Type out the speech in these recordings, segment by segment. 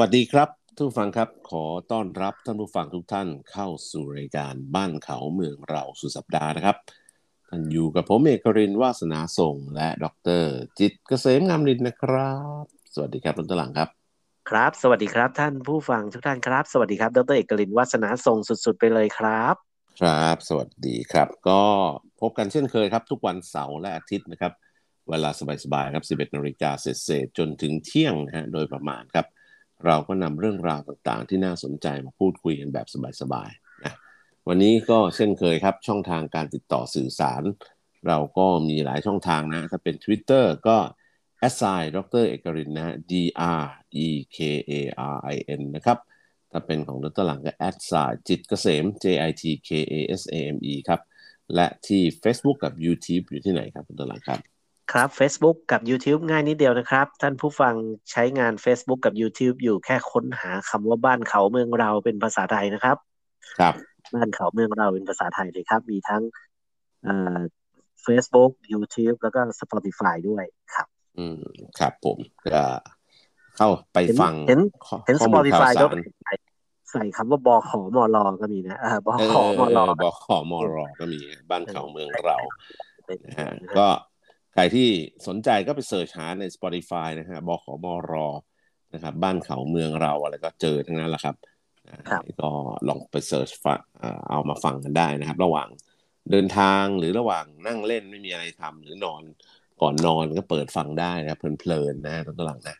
สวัสดีครับทุกฟังครับขอต้อนรับท่านผู้ฟังทุกท่านเข้าสู่รายการบ้านเขาเมืองเราสุดสัปดาห์นะครับท่านอยู่กับผมเอกรินวาสนาส่งและดร จิตเกษมงามรินนะครับ สวัสดีครับทุกท่านครับ ครับ สวัสดีครับท่านผู้ฟังทุกท่านครับ สวัสดีครับ ดรเอกรินวาสนาส่งสุด ๆ ไปเลยครับ ครับ สวัสดีครับ ก็พบกันเช่นเคยครับ ทุกวันเสาร์และอาทิตย์นะครับ เวลาสบายๆครับ 11นาฬิกาเศษๆจนถึงเที่ยงนะฮะโดยประมาณครับ เราก็นำเรื่องราวต่างๆ ที่น่าสนใจมาพูดคุยกันแบบสบายๆนะวันนี้ก็เช่นเคยครับช่องทางการติดต่อสื่อสาร เราก็มีหลายช่องทางนะ ถ้าเป็น Twitter ก็ s i ดรเอกรินนะ D R E K A R I N นะครับถ้าเป็นของดรหลังก็ a s i จิตเกษม J I T K A S A M E ครับ และที่ Facebook กับ YouTube อยู่ที่ไหนครับดรหลังครับ ครับ Facebook กับ YouTube ง่ายนิดเดียวนะครับ ท่านผู้ฟังใช้งาน Facebook กับ YouTube อยู่แค่ค้นหาคำว่าบ้านเขาเมืองเราเป็นภาษาไทยนะครับ ครับ บ้านเขาเมืองเราเป็นภาษาไทยเลยครับ มีทั้งเอ่อ Facebook YouTube แล้วก็ Spotify ด้วยครับ อืมครับผมก็เข้าไปฟังเห็นเห็น Spotify ก็ใส่คำว่าบอขอมอรอก็มีนะบอขอมอรอบอขอมอรอก็มีบ้านเขาเมืองเรานะฮะก็ ใครที่สนใจก็ไปเสิร์ชหาใน Spotify นะฮะบขมรนะครับ บ้านเขาเมืองเราอะไรก็เจอทั้งนั้นแหละครับก็ลองไปเสิร์ชเอามาฟังกันได้นะครับ ระหว่างเดินทางหรือระหว่างนั่งเล่นไม่มีอะไรทำหรือนอนก่อนนอนก็เปิดฟังได้นะเพลินๆนะตอนหลังนะ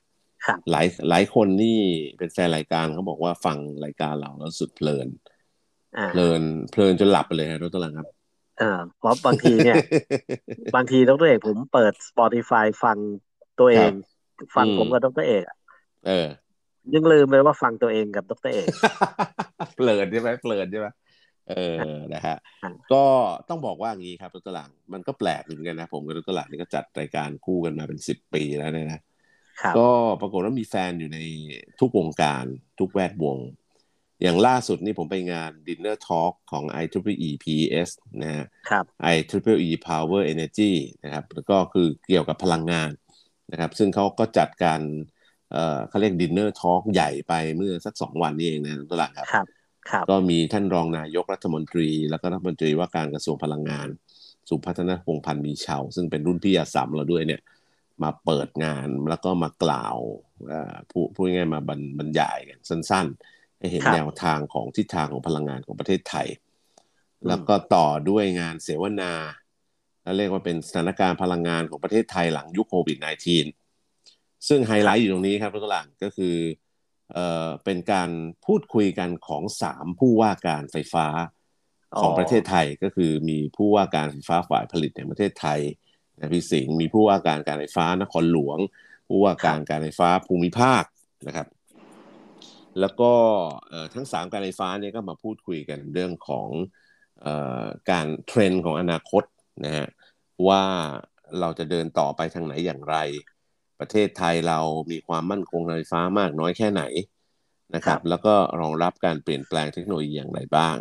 หลายหลายคนนี่เป็นแฟนรายการเขาบอกว่าฟังรายการเราแล้วสุดเพลินเพลินเพลินจนหลับไปเลยครับตอนหลังครับ อ่าเพราะบางทีเนี่ย บางทีดรเอกผมเปิด Spotify ฟังตัวเอง ฟังผมกับดรเอกเออ ยังลืมไปว่าฟังตัวเองกับดรเอกเปลิดใช่ไหมเปลิดใช่ไหมเออ นะฮะ ก็ต้องบอกว่างี้ครับดรหลัง มันก็แปลกเหมือนกันนะ ผมกับดรหลังนี่ก็จัดรายการคู่กันมาเป็นสิบปีแล้วเนี่ยนะก็ปรากฏว่ามีแฟนอยู่ในทุกวงการทุกแวดวง อย่างล่าสุดนี่ผมไปงาน Dinner Talk ของ IEEE PS นะฮะ IEEE Power Energy นะครับแล้วก็คือเกี่ยวกับพลังงานนะครับ ซึ่งเขาก็จัดการเอ่อเขาเรียก Dinner Talk ใหญ่ไปเมื่อสักสองวันนี้เองนะตัวหลังครับครับ ก็มีท่านรองนายกรัฐมนตรี แล้วก็รัฐมนตรีว่าการกระทรวงพลังงาน สุพัฒนพงพันธ์มีเชาซึ่งเป็นรุ่นพี่อาสามเราด้วยเนี่ยมาเปิดงานแล้วก็มากล่าวผู้พูดง่ายมาบรรยายกันสั้นๆให้ เห็นแนวทางของทิศทางของพลังงานของประเทศไทย แล้วก็ต่อด้วยงานเสวนาและเรียกว่าเป็นสถานการณ์พลังงานของประเทศไทยหลังยุคโควิด -19 ซึ่งไฮไลท์อยู่ตรงนี้ครับทุกท่านก็คือเอ่อเป็นการพูดคุยกันของสามผู้ว่าการไฟฟ้าของประเทศไทยก็คือมีผู้ว่าการไฟฟ้าฝ่ายผลิตแห่งประเทศไทยนะพี่สิงห์มีผู้ว่าการการไฟฟ้านครหลวง ผู้ว่าการการไฟฟ้าภูมิภาคนะครับ แล้วก็ทั้งสามการไฟฟ้าเนี่ยก็มาพูดคุยกันเรื่องของอการเทรนด์ของอนาคตนะฮะว่าเราจะเดินต่อไปทางไหนอย่างไร ประเทศไทยเรามีความมั่นคงในไฟฟ้ามากน้อยแค่ไหนนะครับ แล้วก็รองรับการเปลี่ยนแปลงเทคโนโลยีอย่างไรบ้าง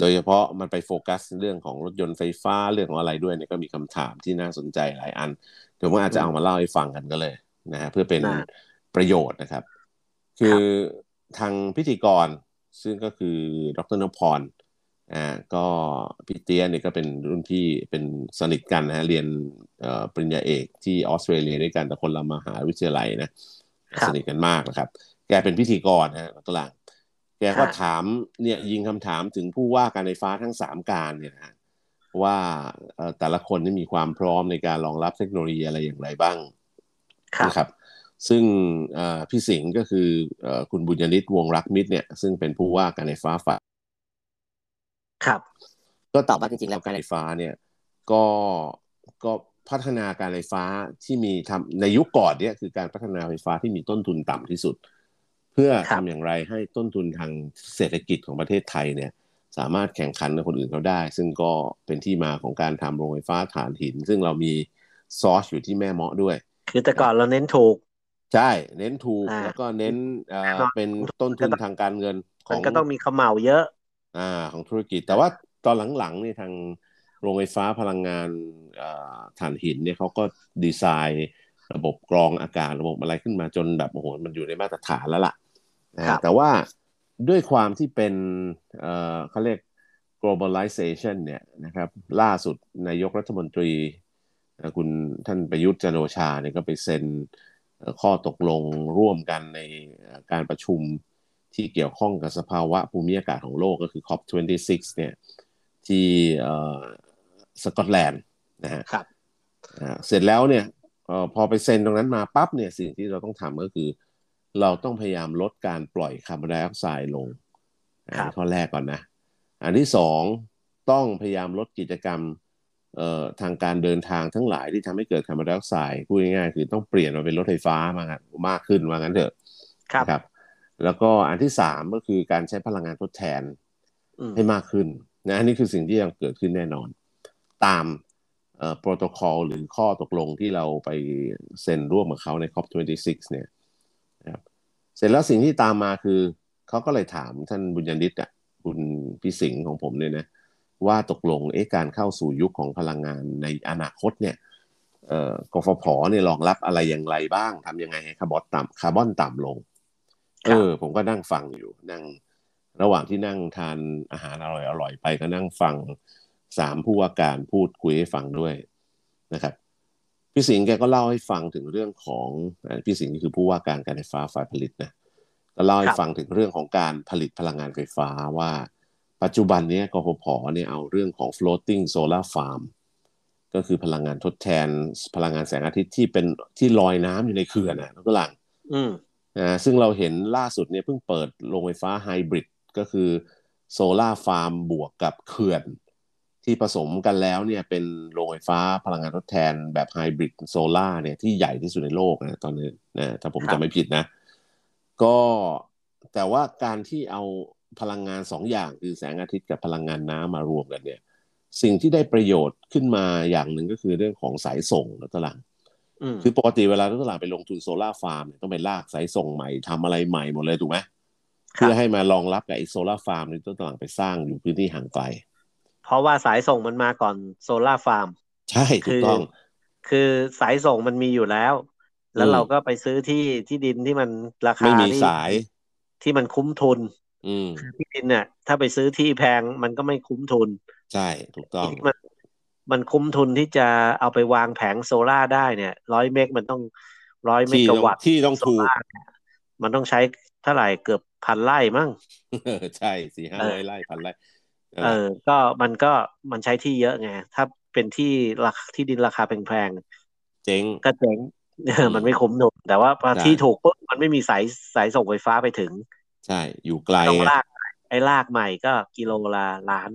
โดยเฉพาะมันไปโฟกัสเรื่องของรถยนต์ไฟฟ้าเรื่องของอะไรด้วยเนี่ยก็มีคำถามที่น่าสนใจหลายอันเดี๋ยวผมอาจจะเอามาเล่าให้ฟังกันก็เลยนะฮะเพื่อเป็นประโยชน์นะครับ คือทางพิธีกรซึ่งก็คือดรนพรอ่าก็พี่เตี้ยนี่ก็เป็นรุ่นพี่เป็นสนิทกันนะเรียนปริญญาเอกที่ออสเตรเลียด้วยกันแต่คนละมหาวิทยาลัยนะสนิทกันมากนะครับ แกเป็นพิธีกรนะตัวหลังแกก็ถามเนี่ยยิงคำถามถึงผู้ว่าการไฟฟ้าทั้งสามการเนี่ยนะว่าแต่ละคนนี่มีความพร้อมในการรองรับเทคโนโลยีอะไรอย่างไรบ้างนะครับ ซึ่งพี่สิงห์ก็คือคุณบุญยนิตวงรักมิตรเนี่ย ซึ่งเป็นผู้ว่าการไฟฟ้าฝ่ายครับก็ตอบว่าจริงๆแล้วการไฟฟ้าเนี่ยก็ก็พัฒนาการไฟฟ้าที่มีทำในยุคก่อนเนี่ยคือการพัฒนาไฟฟ้าที่มีต้นทุนต่ำที่สุด เพื่อทำอย่างไรให้ต้นทุนทางเศรษฐกิจของประเทศไทยเนี่ย สามารถแข่งขันกับคนอื่นเขาได้ ซึ่งก็เป็นที่มาของการทำโรงไฟฟ้าถ่านหิน ซึ่งเรามีซอสอยู่ที่แม่เมาะด้วย คือแต่ก่อนเราเน้นถูก ใช่ เน้นถูกแล้วก็เน้นอ่าเป็นต้นทุนทางการเงินของก็ต้องมีขมเหาเยอะ อ่าของธุรกิจแต่ว่าตอนหลังๆนี่ทางโรงไฟฟ้าพลังงานอ่าถ่านหินเนี่ยเขาก็ดีไซน์ระบบกรองอากาศระบบอะไรขึ้นมาจนแบบโอ้โหมันอยู่ในมาตรฐานแล้วล่ะนะครัฮะบแต่ว่าด้วยความที่เป็นเอ่อเขาเรียก globalization เนี่ยนะครับล่าสุดนายกรัฐมนตรีเอ่อคุณท่านประยุทธ์จันทร์โอชาเนี่ยก็ไปเซ็นเอ่อ ข้อตกลงร่วมกันในเอ่อการประชุมที่เกี่ยวข้องกับสภาวะภูมิอากาศของโลกก็คือ COP26 เนี่ยที่เอ่อสกอตแลนด์นะฮะครับอ่าเสร็จแล้วเนี่ยเออพอไปเซ็นตรงนั้นมาปั๊บเนี่ยสิ่งที่เราต้องทำก็คือ เราต้องพยายามลดการปล่อยคาร์บอนไดออกไซด์ลงอันครับนี้ข้อแรกก่อนนะ อันที่สองต้องพยายามลดกิจกรรมเอ่อ ทางการเดินทางทั้งหลายที่ทำให้เกิดคาร์บอนไดออกไซด์พูดง่ายๆคือต้องเปลี่ยนมาเป็นรถไฟฟ้ามากมากขึ้นว่างั้นเถอะครับนะครับแล้วก็อันที่สามก็คือการใช้พลังงานทดแทนอืมให้มากขึ้นนะอันนี้คือสิ่งที่ยังเกิดขึ้นแน่นอน ตามเอ่อโปรโตคอลหรือข้อตกลงที่เราไปเซ็นร่วมกับเขาใน COP26 เนี่ยนะครับเสร็จแล้วสิ่งที่ตามมาคือ เขาก็เลยถามท่านบุญยนิตอะคุณพี่สิงห์ของผมเนี่ยนะ ว่าตกลงเอ๊ะการเข้าสู่ยุคของพลังงานในอนาคตเนี่ยเอ่อกฟผเนี่ยรองรับอะไรอย่างไรบ้างทำยังไงให้คาร์บอนต่ำคาร์บอนต่ำลงครัเอบอผมก็นั่งฟังอยู่นั่งระหว่างที่นั่งทานอาหารอร่อยๆไปก็นั่งฟังสามผู้ว่าการพูดคุยให้ฟังด้วยนะครับพี่สิงห์แกก็เล่าให้ฟังถึงเรื่องของเอ่อพี่สิงห์นี่คือผู้ว่าการการไฟฟ้าฝ่ายผลิตนะก็เล่าให้ครับฟังถึงเรื่องของการผลิตพลังงานไฟฟ้าว่า ปัจจุบันเนี้ยกฟผเนี่ยเอาเรื่องของ floating solar farm ก็คือพลังงานทดแทนพลังงานแสงอาทิตย์ที่เป็นที่ลอยน้ำอยู่ในเขื่อนนะทุกหลังอืมนะซึ่งเราเห็นล่าสุดเนี่ยเพิ่งเปิดโรงไฟฟ้าไฮบริดก็คือโซลาร์ฟาร์มบวกกับเขื่อน ที่ผสมกันแล้วเนี่ยเป็นโรงไฟฟ้าพลังงานทดแทนแบบไฮบริดโซลาร์เนี่ยที่ใหญ่ที่สุดในโลกนะตอนนี้นะถ้าผมครับจำไม่ผิดนะ ก็แต่ว่าการที่เอา พลังงานสองอย่างคือแสงอาทิตย์กับพลังงานน้ำมารวมกันเนี่ย สิ่งที่ได้ประโยชน์ขึ้นมาอย่างหนึ่งก็คือเรื่องของสายส่งแล้วตลังอืมคือปกติเวลาทุกตลาดไปลงทุนโซลาร์ฟาร์มเนี่ยต้องไปลากสายส่งใหม่ทำอะไรใหม่หมดเลยถูกไหมครัเพื่บอให้มารองรับกับไอ้โซลาร์ฟาร์มที่ต้นตลาดไปสร้างอยู่พื้นที่ห่างไกล เพราะว่าสายส่งมันมาก่อนโซลาร์ฟาร์มใช่ถูกต้อง คือสายส่งมันมีอยู่แล้ว แล้วอืมเราก็ไปซื้อที่ที่ดินที่มันราคาไม่มีที่สายที่มันคุ้มทุนอืม ที่ดินเนี่ย ถ้าไปซื้อที่แพงมันก็ไม่คุ้มทุน ใช่ถูกต้องที่มันมันคุ้มทุนที่จะเอาไปวางแผงโซล่าร์ได้เนี่ยร้อยเมกมันต้องร้อยเมที่กะต้องวัตต์ที่ต้องถูกโซล่าร์เนี่ยมันต้องใช้เท่าไหร่เกือบพันไร่มั้งใช่สี่ห้าเออร้อยไร่พันไร่นั่นเอแหละอก็มันก็มันใช้ที่เยอะไง ถ้าเป็นที่ราคาที่ดินราคาแพงเจ๊งๆก็เจ๊งอืมมันไม่คุ้มทุนแต่ว่าพอใช่ที่ถูกปุ๊บมันไม่มีสายสายส่งไฟฟ้าไปถึง ใช่ อยู่ไกลต้องไงลากไอ้ลากใหม่ก็กิโลละล้าน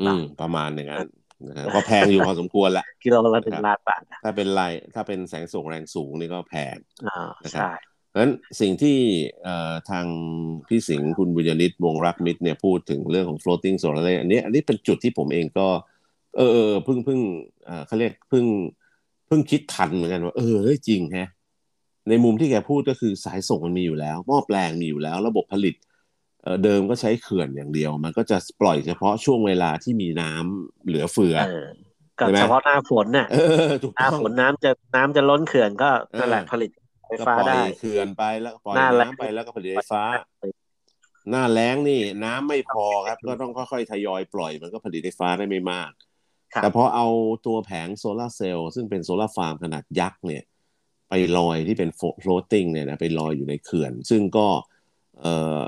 อืม ประมาณอย่างนั้นนะฮะก็แพงอยู่พอสมควรละกิโลละหนึ่ครังบล้านบาทถ้าเป็นไรถ้าเป็นแสงส่งแรงสูงนี่ก็แพงอ่านะครับใช่เพราะฉะนั้นสิ่งที่เอ่อทางพี่สิงห์คุณบุญยนิตวงรักมิตรเนี่ยพูดถึงเรื่องของ floating solar array อันนี้อันนี้เป็นจุดที่ผมเองก็ เออเออเพิ่งเพิ่งเอ่อเขาเรียกเพิ่งเพิ่งคิดทันเหมือนกันว่า เออเฮ้ยจริงแฮะ ในมุมที่แกพูดก็คือสายส่งมันมีอยู่แล้วหม้อแปลงมีอยู่แล้ว ระบบผลิตเอ่อเดิมก็ใช้เขื่อนอย่างเดียว มันก็จะปล่อยเฉพาะช่วงเวลาที่มีน้ำเหลือเฟือเออก็ใช่ไหมเฉพาะหน้าฝนน่ะเออถูกหน้าต้องฝนน้ำจะน้ำจะล้นเขื่อนก็เออนั่นแหละผลิตไฟก็ฟ้าปล่อยได้เขื่อนไปแล้วปล่อยหน้าแล้งน้ำไปแล้วก็ผลิตไฟฟ้า หน้าแล้งนี่น้ำไม่พอครับ ก็ต้องค่อยๆทยอยปล่อยมันก็ผลิตไฟฟ้าได้ไม่มากครับแต่พอเอาตัวแผงโซลาร์เซลล์ซึ่งเป็นโซลาร์ฟาร์มขนาดยักษ์เนี่ย ไปลอยที่เป็น floating เนี่ยนะไปลอยอยู่ในเขื่อน ซึ่งก็เอ่อ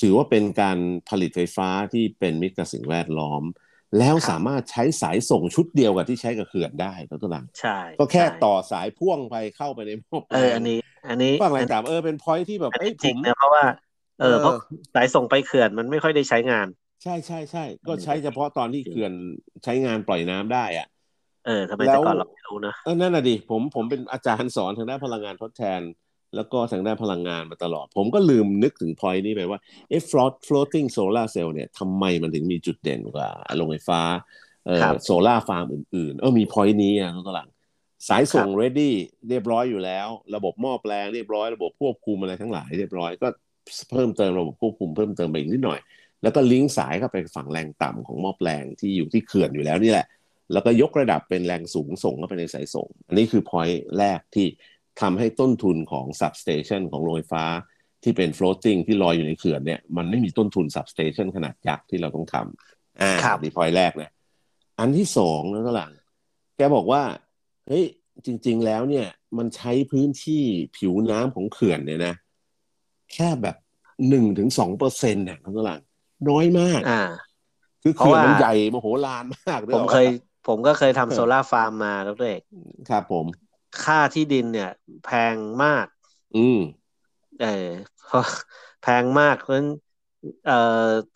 ถือว่าเป็นการผลิตไฟฟ้าที่เป็นมิตรกับสิ่งแวดล้อม แล้วสามารถใช้สายส่งชุดเดียวกับที่ใช้กับเขื่อนได้ตัวตัวหลังใช่ก็แค่ใช่ต่อสายพ่วงไปเข้าไปในหม้อแปลเอออันนี้ อันนี้ฟังอะไรถามเออเป็นพอยที่แบบอันเอ้นี้ยจผริงมนะเพราะว่าเออเออเพราะสายส่งไปเขื่อนมันไม่ค่อยได้ใช้งาน ใช่ใช่ใช่ก็ใช้เฉพาะตอนที่เขื่อนใช้งานปล่อยน้ำได้อะ เออทำไมแล้แต่วก่อนเราไม่รู้นะเออนั่นน่ะดิผมผมเป็นอาจารย์สอนทางด้านพลังงานทดแทน แล้วก็ทางด้านพลังงานมาตลอด ผมก็ลืมนึกถึงพอยนี้ไปว่าเอ๊ะ float floating solar cell เนี่ยทำไมมันถึงมีจุดเด่นกว่าโรงไฟฟ้าเอ่อครับโซลาร์ฟาร์มอื่นๆ เออมีพอยนี้อะทุกหลังสายส่ง ready เรียบร้อยอยู่แล้ว ระบบหม้อแปลงเรียบร้อยระบบควบคุมอะไรทั้งหลายเรียบร้อยก็เพิ่มเติมระบบควบคุมเพิ่มเติมไปอีกนิดหน่อย แล้วก็ลิงก์สายเข้าไปฝั่งแรงต่ำของหม้อแปลงที่อยู่ที่เขื่อนอยู่แล้วนี่แหละ แล้วก็ยกระดับเป็นแรงสูงส่งเข้าไปในสายส่ง อันนี้คือพอยต์แรกที่ทำให้ต้นทุนของ substation ของโรงไฟฟ้าที่เป็น floating ที่ลอยอยู่ในเขื่อนเนี่ยมันไม่มีต้นทุน substation ขนาดยักษ์ที่เราต้องทำอ่าครับดีพอยแรกนะอันที่สองแล้วก็หลัง แกบอกว่าเฮ้ยจริง ๆ แล้วเนี่ยมันใช้พื้นที่ผิวน้ำของเขื่อนเนี่ยนะ แค่แบบหนึ่งถึงสองเปอร์เซ็นต์เนี่ยทั้งหลังน้อยมาก อ่า คือเพราะเขื่อนว่ามันใหญ่มโหฬารมาก ผมเคย ผมก็เคยทำโซลาร์ฟาร์มมาแล้วเอกครับผม ค่าที่ดินเนี่ย แพงมาก อืมเออเพราะแพงมากเพราะฉะนั้นเอ่อ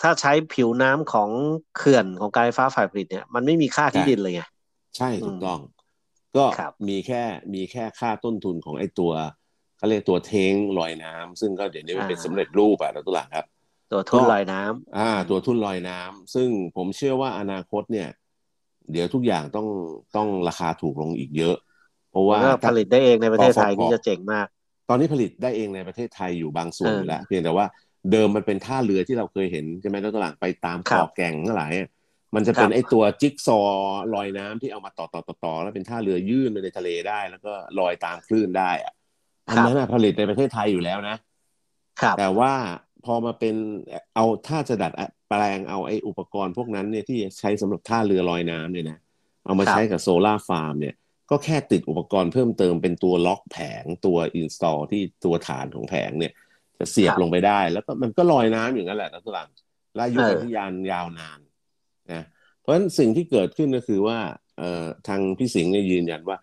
ถ้าใช้ผิวน้ำของเขื่อนของการไฟฟ้าฝ่ายผลิตเนี่ย มันไม่มีค่าที่ดินเลยไงใช่ถูอืกมต้อง ก็ครับมีแค่มีแค่ค่าต้นทุนของไอ้ตัวเขาเรียกตัวเท้งลอยน้ำซึ่งก็เดี๋ยวนี้มันเป็นสำเร็จรูปอะนะตุลาครับ ตัวทุนก็ลอยน้ำอ่า ตัวทุนลอยน้ำซึ่งผมเชื่อว่าอนาคตเนี่ย เดี๋ยวทุกอย่างต้องต้องราคาถูกลงอีกเยอะ เพราะว่าแล้วก็ผลิตได้เองในประเทศไทยพอนี่จะเจ๋งมาก ตอนนี้ผลิตได้เองในประเทศไทยอยู่บางส่วนเอออยู่แล้วเพียงแต่ว่าเดิมมันเป็นท่าเรือที่เราเคยเห็นใช่ไหมแล้วตลาดไปตามครัเกาะบแก่งทั้งหลายอะมันจะเป็นครับไอ้ตัวจิ๊กซอว์ลอยน้ำที่เอามาต่อต่อต่อต่อแล้วเป็นท่าเรือยื่นไปในทะเลได้ แล้วก็ลอยตามคลื่นได้อะอันนั้นอะผลิตในประเทศไทยอยู่แล้วนะครับแต่ว่า พอมาเป็นเอาถ้าจะดัดแปลงเอาไอ้อุปกรณ์พวกนั้นเนี่ยที่ใช้สำหรับท่าเรือลอยน้ำเนี่ยนะเอามาครับใช้กับโซลาร์ฟาร์มเนี่ยก็แค่ติดอุปกรณ์เพิ่มเติมเป็นตัวล็อกแผงตัว install ที่ตัวฐานของแผงเนี่ย จะเสียบลงไปได้ แล้วก็มันก็ลอยน้ำอย่างนั้นแหละนะทุกท่านและอายุการที่ยานยาวนานนะเพราะฉะนั้นสิ่งที่เกิดขึ้นก็คือว่าเอ่อทางพี่สิงห์เนี่ยยืนยันว่า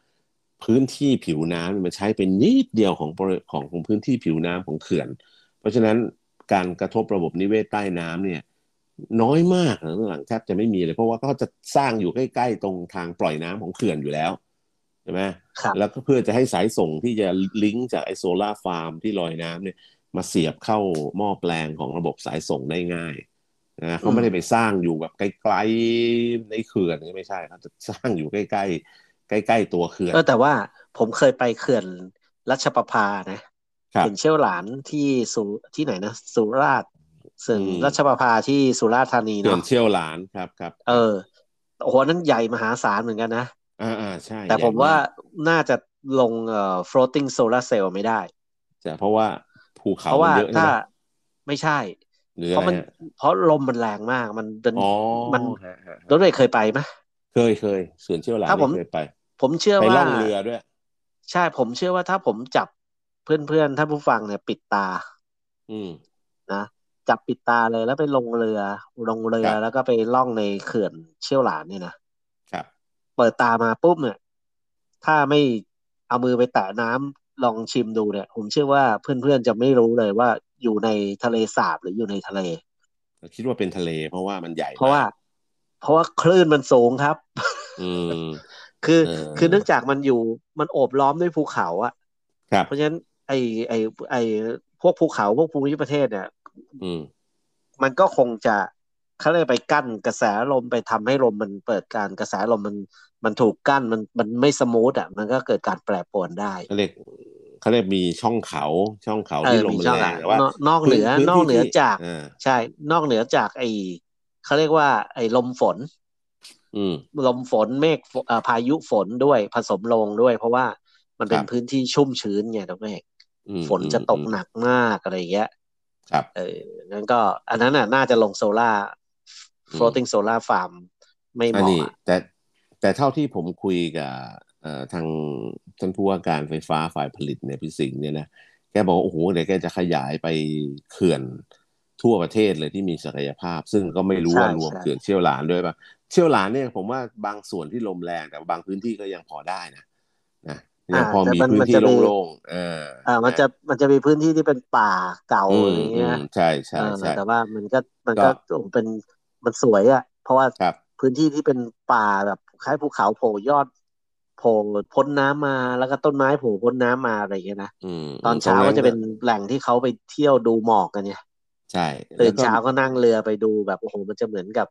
พื้นที่ผิวน้ำมันใช้เป็นนิดเดียวของบริของของพื้นที่ผิวน้ำของเขื่อน เพราะฉะนั้น การกระทบระบบนิเวศใต้น้ำเนี่ยน้อยมากนะหลังแทบจะไม่มีเลย เพราะว่าเขาจะสร้างอยู่ใกล้ๆตรงทางปล่อยน้ำของเขื่อนอยู่แล้วใช่ไหมครับแล้วก็เพื่อจะให้สายส่งที่จะลิงก์จากไอโซลาร์ฟาร์มที่ลอยน้ำเนี่ยมาเสียบเข้าหม้อแปลงของระบบสายส่งได้ง่ายนะเขาไม่ได้ไปสร้างอยู่แบบไกลๆในเขื่อนไม่ใช่เขาจะสร้างอยู่ใกล้ๆใกล้ๆตัวเขื่อนเออแต่ว่าผมเคยไปเขื่อนรัชประภานะครับ เห็นเชี่ยวหลานที่สุที่ไหนนะสุราษฎร์ซึ่งอืมรัชประภาที่สุราษฎร์ธานีเขื่อนเนาะเชี่ยวหลานครับครับเออโอ้โหนั้นใหญ่มหาศาลเหมือนกันนะอ่าอ่าใช่ แต่ผมใหญ่กว่าน่าจะลงเอ่อ floating solar cell ไม่ได้จะเพราะว่าภูเขาเพราะว่ามันเยอะใช่ถ้าไหมไม่ใช่หรือเพอะไรราะมันฮะเพราะลมมันแรงมาก มันเป็นอ๋อมันฮะฮะรถเมย์เคยไปไหมเคยเคยเขื่อนเชี่ยวหลานถ้าผมนี่เคยไป ผมเชื่อไปว่าล่องเรือด้วย ใช่ผมเชื่อว่าถ้าผมจับ เพื่อนๆท่านผู้ฟังเนี่ยปิดตา อืมนะจับปิดตาเลยแล้วไปลงเรือ ลงเรือครับแล้วก็ไปล่องในเขื่อนเชี่ยวหลานเนี่ยนะครับ เปิดตามาปุ๊บเนี่ย ถ้าไม่เอามือไปแตะน้ำลองชิมดูเนี่ย ผมเชื่อว่าเพื่อนๆจะไม่รู้เลยว่าอยู่ในทะเลสาบหรืออยู่ในทะเลคิดว่าเป็นทะเลเพราะว่ามันใหญ่ เพราะว่ามกเพราะว่าคลื่นมันสูงครับ อืมคือเออคือเนื่องจากมันอยู่มันโอบล้อมด้วยภูเขาอะครับ เพราะฉะนั้น ไอไอไอพวกภูเขาพวกภูมิประเทศเนี่ยอืมมันก็คงจะเขาเรียกไปกั้นกระแสลมไปทำให้ลมมันเปิดการกระแสลมมันมันถูกกั้นมันมันไม่สมูทอะ มันก็เกิดการแปรปรวนได้เขาเรียกเขาเรียกมีช่องเขาช่องเขาเอที่อลมมีมันช่องแรอะงแต่ว่านอกนอกเหนือพื้นอกเหนือที่จากอ่าใช่ นอกเหนือจากไอเขาเรียกว่า ไอลมฝนอืมลมฝนเมฆฝเอ่อพายุฝนด้วยผสมลงด้วย เพราะว่ามันเป็นครับพื้นที่ชุ่มชื้นไงตรงนี้อืม ฝนจะตกอืมหนักมากอะไรอย่างเงี้ย ครับ เอองั้นก็ อันนั้นน่ะ น่าจะลงโซล่าอืม floating solar farm ไม่เหอันมาะนี้อะแต่แต่เท่าที่ผมคุยกับเอ่อทางท่านผู้ว่าการไฟฟ้าฝ่ายผลิตเนี่ยพี่สิงห์เนี่ยนะแกบอกว่าโอ้โหเดี๋ยวแกจะขยายไปเขื่อนทั่วประเทศเลยที่มีศักยภาพ ซึ่งก็ไม่รู้ใช่ว่ารวมใช่เขื่อนเชี่ยวหลานด้วยป่ะเชี่ยวหลานเนี่ยผมว่าบางส่วนที่ลมแรงแต่บางพื้นที่ก็ยังพอได้นะนะ ยังพอมีพื้นที่โล่งๆเอออ่า มันจะมันจะมีพื้นที่ที่เป็นป่าเก่าอือะมไรอืเงี้ยมใช่ใช่เออใช่แต่ว่ามันก็มันก็ก็โอ้โหเป็นมันสวยอะ เพราะว่าครับพื้นที่ที่เป็นป่าแบบคล้ายภูเขาโผล่ยอดโผล่พ้นน้ำมาแล้วก็ต้นไม้โผล่พ้นน้ำมาอะไรอย่างเงี้ยนะอืมตอนเช้ารงก็จะเป็นแหล่งที่เขาไปเที่ยวดูหมอกกันเนี่ยใช่ตื่แล้วนก็เช้าก็นั่งเรือไปดูแบบโอ้โหมันจะเหมือนกับ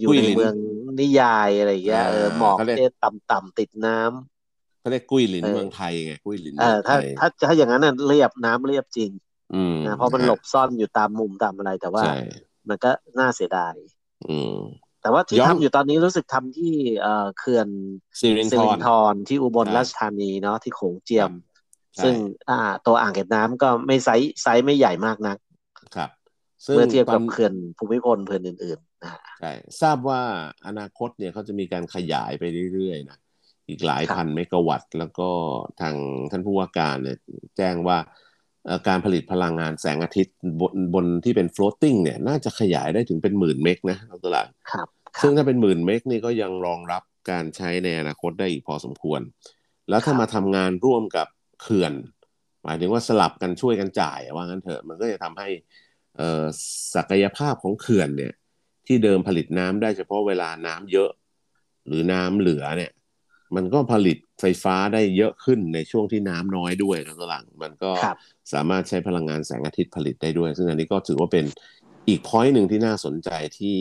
อยู่กุ้ยในหลินเมืองนิยายอะไรอย่างเงี้ยอ่าเออหมอกเขาเรียกเนี่ยต่ำๆติดน้ำ เขาเรียกกุ้ยหลินเออเมืองไทยไงกุ้ยหลินเอเมือองไทถ้ายถ้าถ้าอย่างนั้นน่ะเรียบน้ำเรียบจริงอืมนะเพราะมันฮหลบซ่อนอยู่ตามมุมตามอะไรแต่ว่าใช่มันก็น่าเสียดายอืมแต่ว่าที่ย้อนทำอยู่ตอนนี้รู้สึกทำที่เอ่อเขื่อนสิรินสิทริรนธรที่อุบลใช่ราชธานีเนาะที่โขงเจียม ซึ่งอ่าตัวอ่างเก็บน้ำก็ไม่ไซส์ไซส์ไม่ใหญ่มากนักครับเมื่อเทียบกับเขื่อนภูมิพลเขื่อนอื่นๆนะใช่ทราบว่าอนาคตเนี่ยเขาจะมีการขยายไปเรื่อยๆนะ อีกหลายพันเมกะวัตต์ แล้วก็ทางท่านผู้ว่าการเนี่ยแจ้งว่าการผลิตพลังงานแสงอาทิตย์บนบนที่เป็น floating เนี่ยน่าจะขยายได้ถึงเป็นหมื่นเมกนะตลาดครับ ซึ่งถ้าเป็นหมื่นเมกนี่ก็ยังรองรับการใช้ในอนาคตได้อีกพอสมควร แล้วถ้ามาทำงานร่วมกับเขื่อน หมายถึงว่าสลับกันช่วยกันจ่ายว่างั้นเถอะมันก็จะทำให้ศักยภาพของเขื่อนเนี่ยที่เดิมผลิตน้ำได้เฉพาะเวลาน้ำเยอะ หรือน้ำเหลือเนี่ย มันก็ผลิตไฟฟ้าได้เยอะขึ้นในช่วงที่น้ำน้อยด้วยนะตลังมันก็สามารถใช้พลังงานแสงอาทิตย์ผลิตได้ด้วย ซึ่งอันนี้ก็ถือว่าเป็นอีกพอยต์หนึ่งที่น่าสนใจที่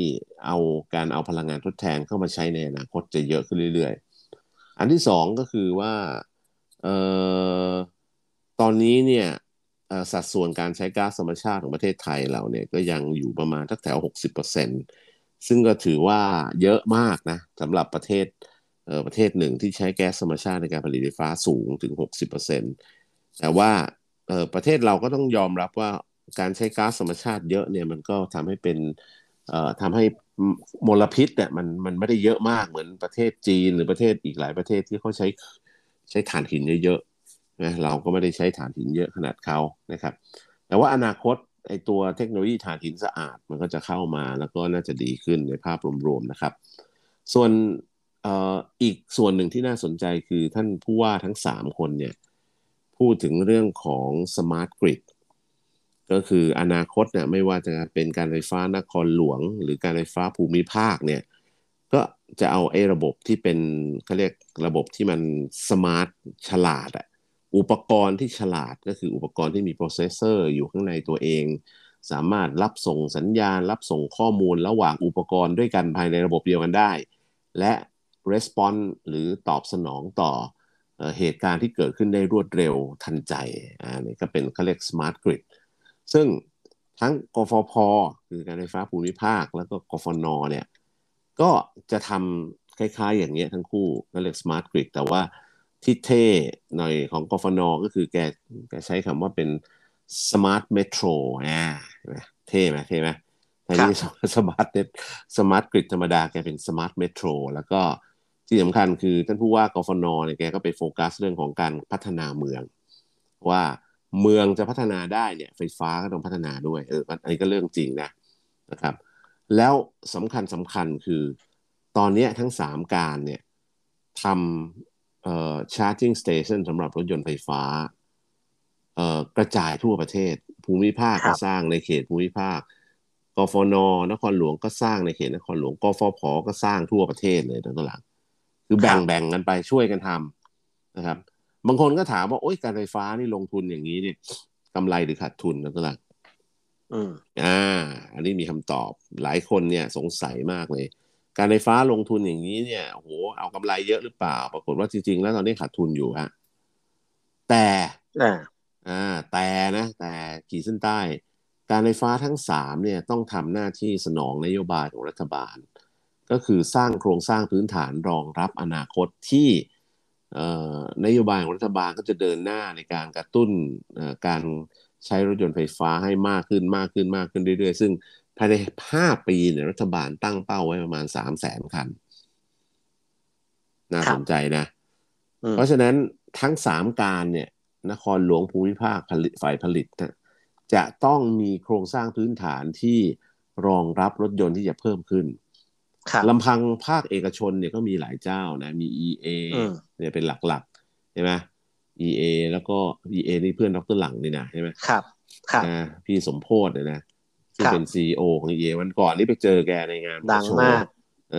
เอาการเอาพลังงานทดแทนเข้ามาใช้ในอนาคตจะเยอะขึ้นเรื่อยๆ อันที่สองก็คือว่าเอ่อตอนนี้เนี่ยสัดส่วนการใช้ก๊าซธรรมชาติของประเทศไทยเราเนี่ยก็ยังอยู่ประมาณทักแถว 60%ซึ่งก็ถือว่าเยอะมากนะสำหรับประเทศ ประเทศหนึ่งที่ใช้แก๊สธรรมชาติในการผลิตไฟฟ้าสูงถึง 60%แต่ว่าประเทศเราก็ต้องยอมรับว่าการใช้ก๊าซธรรมชาติเยอะเนี่ยมันก็ทำให้เป็นทำให้มลพิษเนี่ยมันมันไม่ได้เยอะมากเหมือนประเทศจีนหรือประเทศอีกหลายประเทศที่เขาใช้ใช้ถ่านหินเยอะๆนะเราก็ไม่ได้ใช้ถ่านหินเยอะขนาดเขานะครับ แต่ว่าอนาคตไอตัวเทคโนโลยีถ่านหินสะอาดมันก็จะเข้ามาแล้วก็น่าจะดีขึ้นในภาพรวมๆนะครับ ส่วน อีกส่วนหนึ่งที่น่าสนใจคือท่านผู้ว่าทั้งสามคนเนี่ยพูดถึงเรื่องของสมาร์ทกริดก็คืออนาคตเนี่ยไม่ว่าจะเป็นการไฟฟ้านครหลวง หรือการไฟฟ้าภูมิภาคเนี่ยก็จะเอาไอ้ระบบที่เป็นเขาเรียกระบบที่มัน smart ฉลาดอะอุปกรณ์ที่ฉลาดก็คืออุปกรณ์ที่มี processor อยู่ข้างในตัวเอง สามารถรับส่งสัญญาณ รับส่งข้อมูลระหว่างอุปกรณ์ด้วยกันภายในระบบเดียวกันได้ และ response หรือตอบสนองต่อเหตุการณ์ที่เกิดขึ้นได้รวดเร็วทันใจอ่านี่ก็เป็นเขาเรียก smart grid ซึ่งทั้งกฟภคือการไฟฟ้าภูมิภาค แล้วก็กฟนเนี่ยก็จะทำคล้ายๆ อย่างเงี้ยทั้งคู่ก็เรียก smart grid แต่ว่าที่เท่หน่อยของกฟนก็คือแกแกใช้คำว่าเป็น smart metro อ่าเท่ไหมเท่ไหมทีนี้ smart net smart grid ธรรมดาแกเป็น smart metroแล้วก็ ที่สำคัญคือท่านผู้ว่ากฟนเนี่ยแกก็ไปโฟกัสเรื่องของการพัฒนาเมือง ว่าเมืองจะพัฒนาได้เนี่ยไฟฟ้าก็ต้องพัฒนาด้วยเอออันนี้ก็เรื่องจริงนะนะครับ แล้วสำคัญสำคัญคือ ตอนนี้ทั้งสามการเนี่ยทำเอ่อ charging station สำหรับรถยนต์ไฟฟ้าเอ่อกระจายทั่วประเทศ ภูมิภาคก็สร้างในเขตภูมิภาคกฟนนครหลวงก็สร้างในเขตนครหลวงกฟผก็สร้างทั่วประเทศเลยตั้งแต่หลัง คือแบ่งแบ่งกันไปช่วยกันทำนะครับ บางคนก็ถามว่าโอ๊ยการไฟฟ้านี่ลงทุนอย่างนี้เนี่ยกำไรหรือขาดทุนนะตั้งแต่อืมอ่า อันนี้มีคำตอบหลายคนเนี่ยสงสัยมากเลย การไฟฟ้าลงทุนอย่างนี้เนี่ยโหเอากำไรเยอะหรือเปล่า ปรากฏว่าจริงๆ แล้วตอนนี้ขาดทุนอยู่ฮะแต่อ่าแต่นะ แต่ขีดเส้นใต้ การไฟฟ้าทั้งสามเนี่ยต้องทำหน้าที่สนองนโยบายของรัฐบาล ก็คือสร้างโครงสร้างพื้นฐานรองรับอนาคตที่นโยบายของรัฐบาลก็จะเดินหน้าในการกระตุ้นการใช้รถยนต์ไฟฟ้าให้มากขึ้นมากขึ้นมากขึ้นเรื่อยๆ ซึ่งภายใน 5 ปีเนี่ยรัฐบาลตั้งเป้าไว้ประมาณ 3 0 0แสนคัน น่าสนใจนะ เพราะฉะนั้นทั้ง 3 การเนี่ยนครหลวงภูมิภาคฝ่ายผลิตนะจะต้องมีโครงสร้างพื้นฐานที่รองรับรถยนต์ที่จะเพิ่มขึ้น ลำพังภาคเอกชนเนี่ยก็มีหลายเจ้านะมี EA เนี่ยเป็นหลักๆใช่ไหม EA แล้วก็ EA นี่เพื่อนดรหลังนี่นะใช่ไหมครับครับพี่สมโพธเนี่ยนะที่เป็นซีอของ EA วันก่อนนี่ไปเจอแกในงานดังมากเอ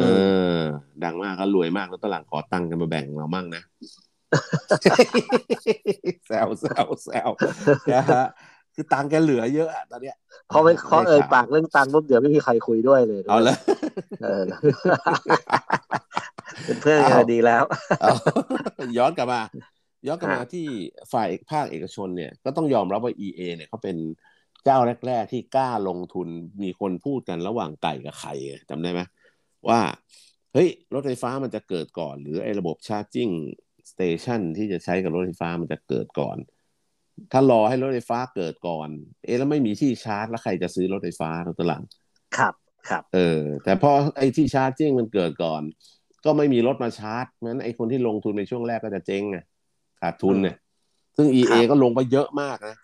อ ดังมากก็รวยมากแล้วตหลังขอตังค์กันมาแบ่งเรามั่งนะแซวแซวแซวนะฮะ คือตังแกเหลือเยอะอะตอนเนี้ยพอไปเขาเอ่ยปากเรื่องตังปุ๊บเดี๋ยวไม่มีใครคุยด้วยเลยเอาเลยเป็นเพื่อนกันดีแล้วย้อนกลับมา ย้อนกลับมาที่ฝ่ายภาคเอกชนเนี่ย ก็ต้องยอมรับว่า EA เนี่ยเขาเป็นเจ้าแรก ๆ ที่กล้าลงทุนมีคนพูดกันระหว่างไก่กับไข่จำได้ไหมว่า เฮ้ย รถไฟฟ้ามันจะเกิดก่อน หรือไอ้ระบบชาร์จิ่งสเตชันที่จะใช้กับรถไฟฟ้ามันจะเกิดก่อน ถ้ารอให้รถไฟฟ้าเกิดก่อน เอ๊แล้วไม่มีที่ชาร์จ แล้วใครจะซื้อรถไฟฟ้าตัวหลังครับครับเออ แต่พอไอ้ที่ชาร์จจิ้งมันเกิดก่อน ก็ไม่มีรถมาชาร์จนั้นไอ้คนที่ลงทุนในช่วงแรกก็จะเจ๊งไงขาดทุนเนี่ยซึ่ง EA ก็ลงไปเยอะมากนะ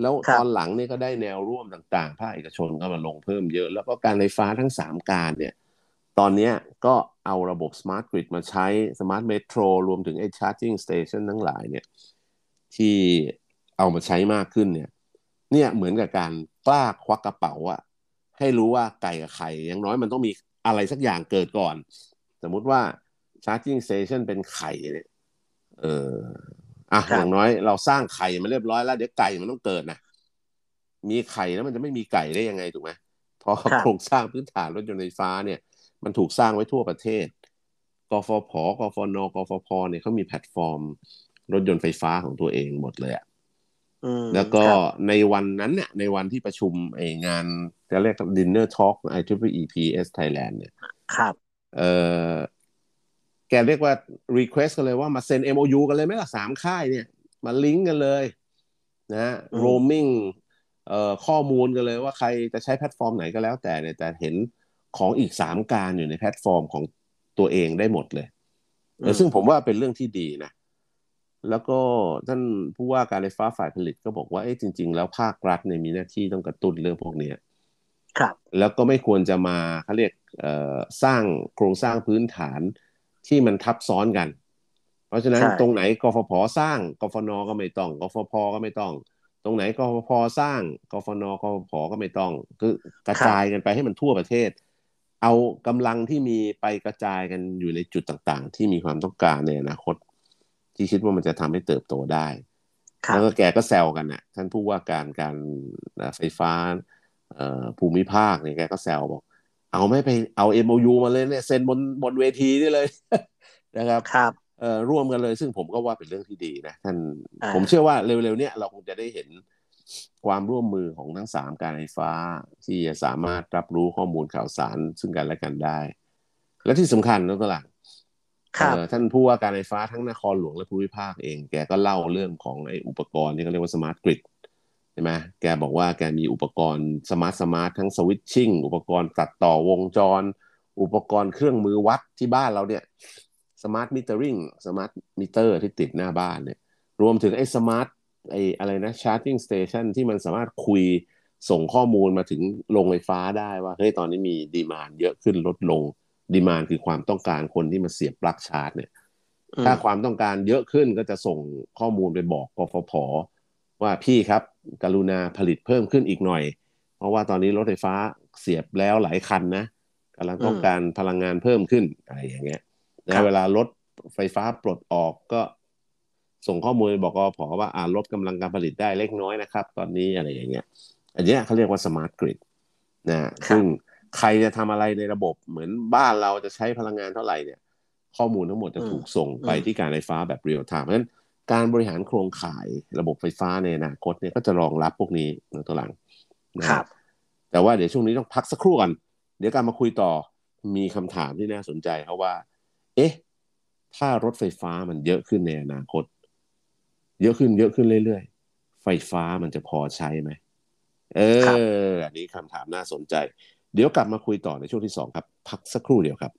แล้วตอนหลังนี่ก็ได้แนวร่วมต่างๆ ภาคเอกชนก็มาลงเพิ่มเยอะ แล้วก็การไฟฟ้าทั้งสามการเนี่ย ตอนนี้ก็เอาระบบ Smart Grid มาใช้ Smart Metro รวมถึงไอ้ Charging Station ทั้งหลายเนี่ย ที่ เอามาใช้มากขึ้นเนี่ย เนี่ยเหมือนกับการกล้าควักกระเป๋าอะให้รู้ว่าไก่กับไข่อย่างน้อยมันต้องมีอะไรสักอย่างเกิดก่อน สมมุติว่า Charging Station เป็นไข่เนี่ยเอออะอย่างน้อยเราสร้างไข่มาเรียบร้อยแล้วเดี๋ยวไก่มันต้องเกิดนะมีไข่แล้วมันจะไม่มีไก่ได้ยังไงถูกไหมพอโครงสร้างพื้นฐานรถยนต์ไฟฟ้าเนี่ย มันถูกสร้างไว้ทั่วประเทศกฟผกฟนกฟพเนี่ยเขามีแพลตฟอร์ม รถยนต์ไฟฟ้าของตัวเองหมดเลยอะ แล้วก็ในวันนั้นเนี่ยในวันที่ประชุมไองานจะเรียก Dinner Talk i t r e p s Thailand เนี่ยครับเออแกเรียกว่า request กันเลยว่ามาเซ็น MOU กันเลยไหมล่ะสามค่ายเนี่ย มาลิงก์กันเลยนะ roaming เอ่อข้อมูลกันเลยว่าใครจะใช้แพลตฟอร์มไหนก็แล้วแต่เนี่ยแต่เห็นของอีกสามการอยู่ในแพลตฟอร์มของตัวเองได้หมดเลย ซึ่งผมว่าเป็นเรื่องที่ดีนะ แล้วก็ท่านผู้ว่าการไฟฟ้าฝ่ายผลิตก็บอกว่าเอ้จริง ๆ แล้วภาครัฐเนี่ยมีหน้าที่ต้องกระตุ้นเรื่องพวกนี้ครับ แล้วก็ไม่ควรจะมาเขาเรียกสร้างโครงสร้างพื้นฐานที่มันทับซ้อนกัน เพราะฉะนั้นตรงไหนกฟผสร้างกฟนก็ไม่ต้องกฟพก็ไม่ต้อง ตรงไหนกฟพสร้างกฟนกฟผก็ไม่ต้อง คือกระจายกันไปให้มันทั่วประเทศ เอากำลังที่มีไปกระจายกันอยู่ในจุดต่างๆ ที่มีความต้องการในอนาคต ที่คิดว่ามันจะทำให้เติบโตได้แล้วก็แกก็แซวกันนะ่ะ ท่านผู้ว่าการการไฟฟ้าภูมิภาคเนี่ยแกก็แซวบอก เอาไม่ไปเอา MOU มาเลยเนี่ยเซ็นบนบนเวทีได้เลยนะครับครับเอ่อร่วมกันเลย ซึ่งผมก็ว่าเป็นเรื่องที่ดีนะท่านผมเชื่อว่าเร็วๆเนี้ยเราคงจะได้เห็นความร่วมมือของทั้งสามการไฟฟ้า ที่จะสามารถรับรู้ข้อมูลข่าวสารซึ่งกันและกันได้ และที่สำคัญนะตลัง ท่านผู้ว่าการไฟฟ้าทั้งนครหลวงและภูมิภาคเอง แกก็เล่าเรื่องของไอ้อุปกรณ์ที่เขาเรียกว่าสมาร์ทกริดใช่ไหมแกบอกว่าแกมีอุปกรณ์ smart smart ทั้ง switching อุปกรณ์ตัดต่อวงจร อุปกรณ์เครื่องมือวัดที่บ้านเราเนี่ย smart metering smart meter ที่ติดหน้าบ้านเนี่ยรวมถึงไอ้ smart ไอ้อะไรนะ charging station ที่มันสามารถคุยส่งข้อมูลมาถึงโรงไฟฟ้าได้ว่าเฮ้ยตอนนี้มี demand เยอะขึ้นลดลง demand คือความต้องการคนที่มาเสียบปลั๊กชาร์จเนี่ย ถ้าความต้องการเยอะขึ้นก็จะส่งข้อมูลไปบอกกฟผว่าพี่ครับ กรุณาผลิตเพิ่มขึ้นอีกหน่อย เพราะว่าตอนนี้รถไฟฟ้าเสียบแล้วหลายคันนะกำลังต้องการพลังงานเพิ่มขึ้นอะไรอย่างเงี้ยนะเวลารถไฟฟ้าปลดออกก็ส่งข้อมูลบอกอพอว่าอ่าลดกำลังการผลิตได้เล็กน้อยนะครับ ตอนนี้อะไรอย่างเงี้ย อันนี้เขาเรียกว่าสมาร์ทกริดนะซึ่ง ใครจะทำอะไรในระบบเหมือนบ้านเราจะใช้พลังงานเท่าไหร่เนี่ย ข้อมูลทั้งหมดจะถูกส่งไปที่การไฟฟ้าแบบ real-time เพราะฉะนั้นการบริหารโครงข่ายระบบไฟฟ้าในอนาคตเนี่ยก็จะรองรับพวกนี้ในตัวหลังนะครับ แต่ว่าเดี๋ยวช่วงนี้ต้องพักสักครู่ก่อนเดี๋ยวการมาคุยต่อมีคำถามที่น่าสนใจเพราะว่า เอ๊ะ ถ้ารถไฟฟ้ามันเยอะขึ้นในอนาคต เยอะขึ้นเยอะขึ้นเรื่อยๆ ไฟฟ้ามันจะพอใช้ไหมเออ อันนี้คำถามน่าสนใจ เดี๋ยวกลับมาคุยต่อในช่วงที่สองครับ พักสักครู่เดียวครับ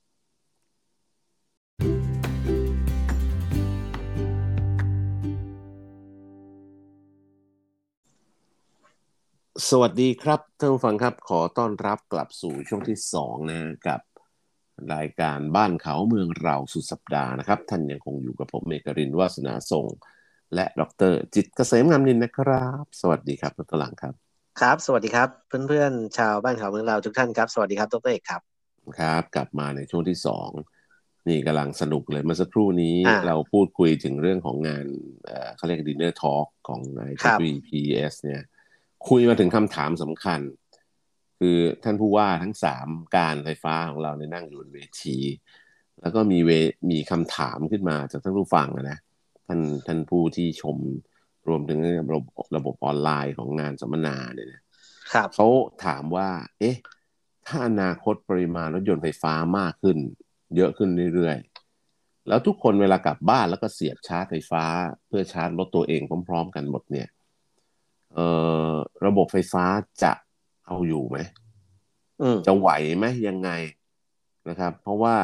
สวัสดีครับท่านผู้ฟังครับขอต้อนรับกลับสู่ช่วงที่สองนะกับรายการบ้านเขาเมืองเราสุดสัปดาห์นะครับ ท่านยังคงอยู่กับผมเมกรินวาสนาส่ง และดรจิตเกษมงามนินนะครับ สวัสดีครับดรหลังครับ ครับ สวัสดีครับ เพื่อนๆ ชาวบ้านเขาเมืองเราทุกท่านครับ สวัสดีครับดรเอกครับ ครับ กลับมาในช่วงที่สองนี่กำลังสนุกเลยเมื่อสักครู่นี้เราพูดคุยถึงเรื่องของงานเขาเรียก dinner talk ของ IEEE PES เนี่ย คุยมาถึงคำถามสำคัญ คือท่านผู้ว่าทั้งสามการไฟฟ้าของเราในนั่งอยู่บนเวที แล้วก็มีเวมีคำถามขึ้นมาจากท่านผู้ฟังนะ ท่านท่านผู้ที่ชม รวมถึงระบบระบบออนไลน์ของงานสัมมนาเนี่ยครับเขาถามว่า เอ๊ะ ถ้าอนาคตปริมาณรถยนต์ไฟฟ้ามากขึ้น เยอะขึ้นเรื่อยๆ แล้วทุกคนเวลากลับบ้านแล้วก็เสียบชาร์จไฟฟ้า เพื่อชาร์จรถตัวเองพร้อม ๆ กันหมดเนี่ยเอ่อระบบไฟฟ้าจะเอาอยู่ไหมจะไหวไหมยังไงนะครับ เพราะว่า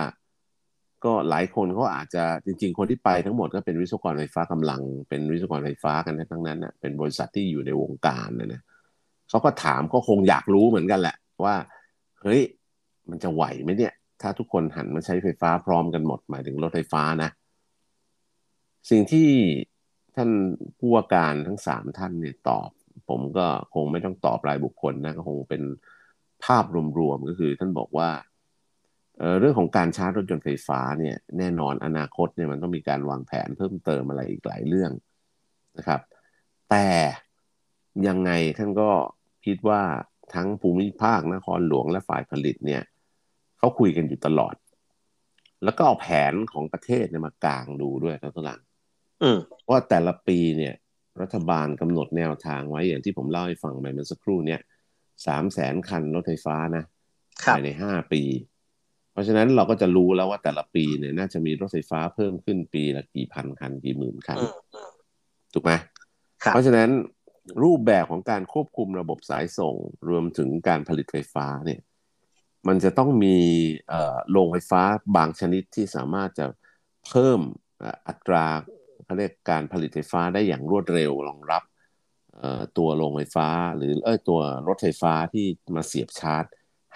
ก็หลายคนเขาอาจจะจริง ๆ คนที่ไปทั้งหมดก็เป็นวิศวกรไฟฟ้ากำลัง เป็นวิศวกรไฟฟ้ากันทั้งนั้นนะเป็นบริษัทที่อยู่ในวงการนะนะเขาก็ถามก็คงอยากรู้เหมือนกันแหละ ว่า เฮ้ยมันจะไหวไหมเนี่ย ถ้าทุกคนหันมาใช้ไฟฟ้าพร้อมกันหมดหมายถึงรถไฟฟ้านะ สิ่งที่ท่านผู้ว่าการทั้งสามท่านเนี่ยตอบ ผมก็คงไม่ต้องตอบรายบุคคลนะก็คงเป็นภาพรวมๆก็คือท่านบอกว่า เรื่องของการชาร์จรถยนต์ไฟฟ้าเนี่ยแน่นอนอนาคตเนี่ยมันต้องมีการวางแผนเพิ่มเติมอะไรอีกหลายเรื่องนะครับ แต่ยังไงท่านก็คิดว่าทั้งภูมิภาคนครหลวงและฝ่ายผลิตเนี่ยเขาคุยกันอยู่ตลอด แล้วก็เอาแผนของประเทศเนี่ยมากางดูด้วยครับตัวหลังว่าแต่ละปีเนี่ย รัฐบาลกำหนดแนวทางไว้อย่างที่ผมเล่าให้ฟังไปเมื่อสักครู่เนี่ยสามแสนคันรถไฟฟ้านะภายในห้าปี ราะฉะนั้นเราก็จะรู้แล้วว่าแต่ละปีเนี่ยน่าจะมีรถไฟฟ้าเพิ่มขึ้นปีละกี่พันคันกี่หมื่นคันถูกไหมเพราะฉะนั้นรูปแบบของการควบคุมระบบสายส่ง รวมถึงการผลิตไฟฟ้าเนี่ย มันจะต้องมีโรงไฟฟ้าบางชนิดที่สามารถจะเพิ่มอัตราเขาเรียกการผลิตไฟฟ้าได้อย่างรวดเร็วรองรับตัวโรงไฟฟ้า หรือเอ้ยตัวรถไฟฟ้าที่มาเสียบชาร์จ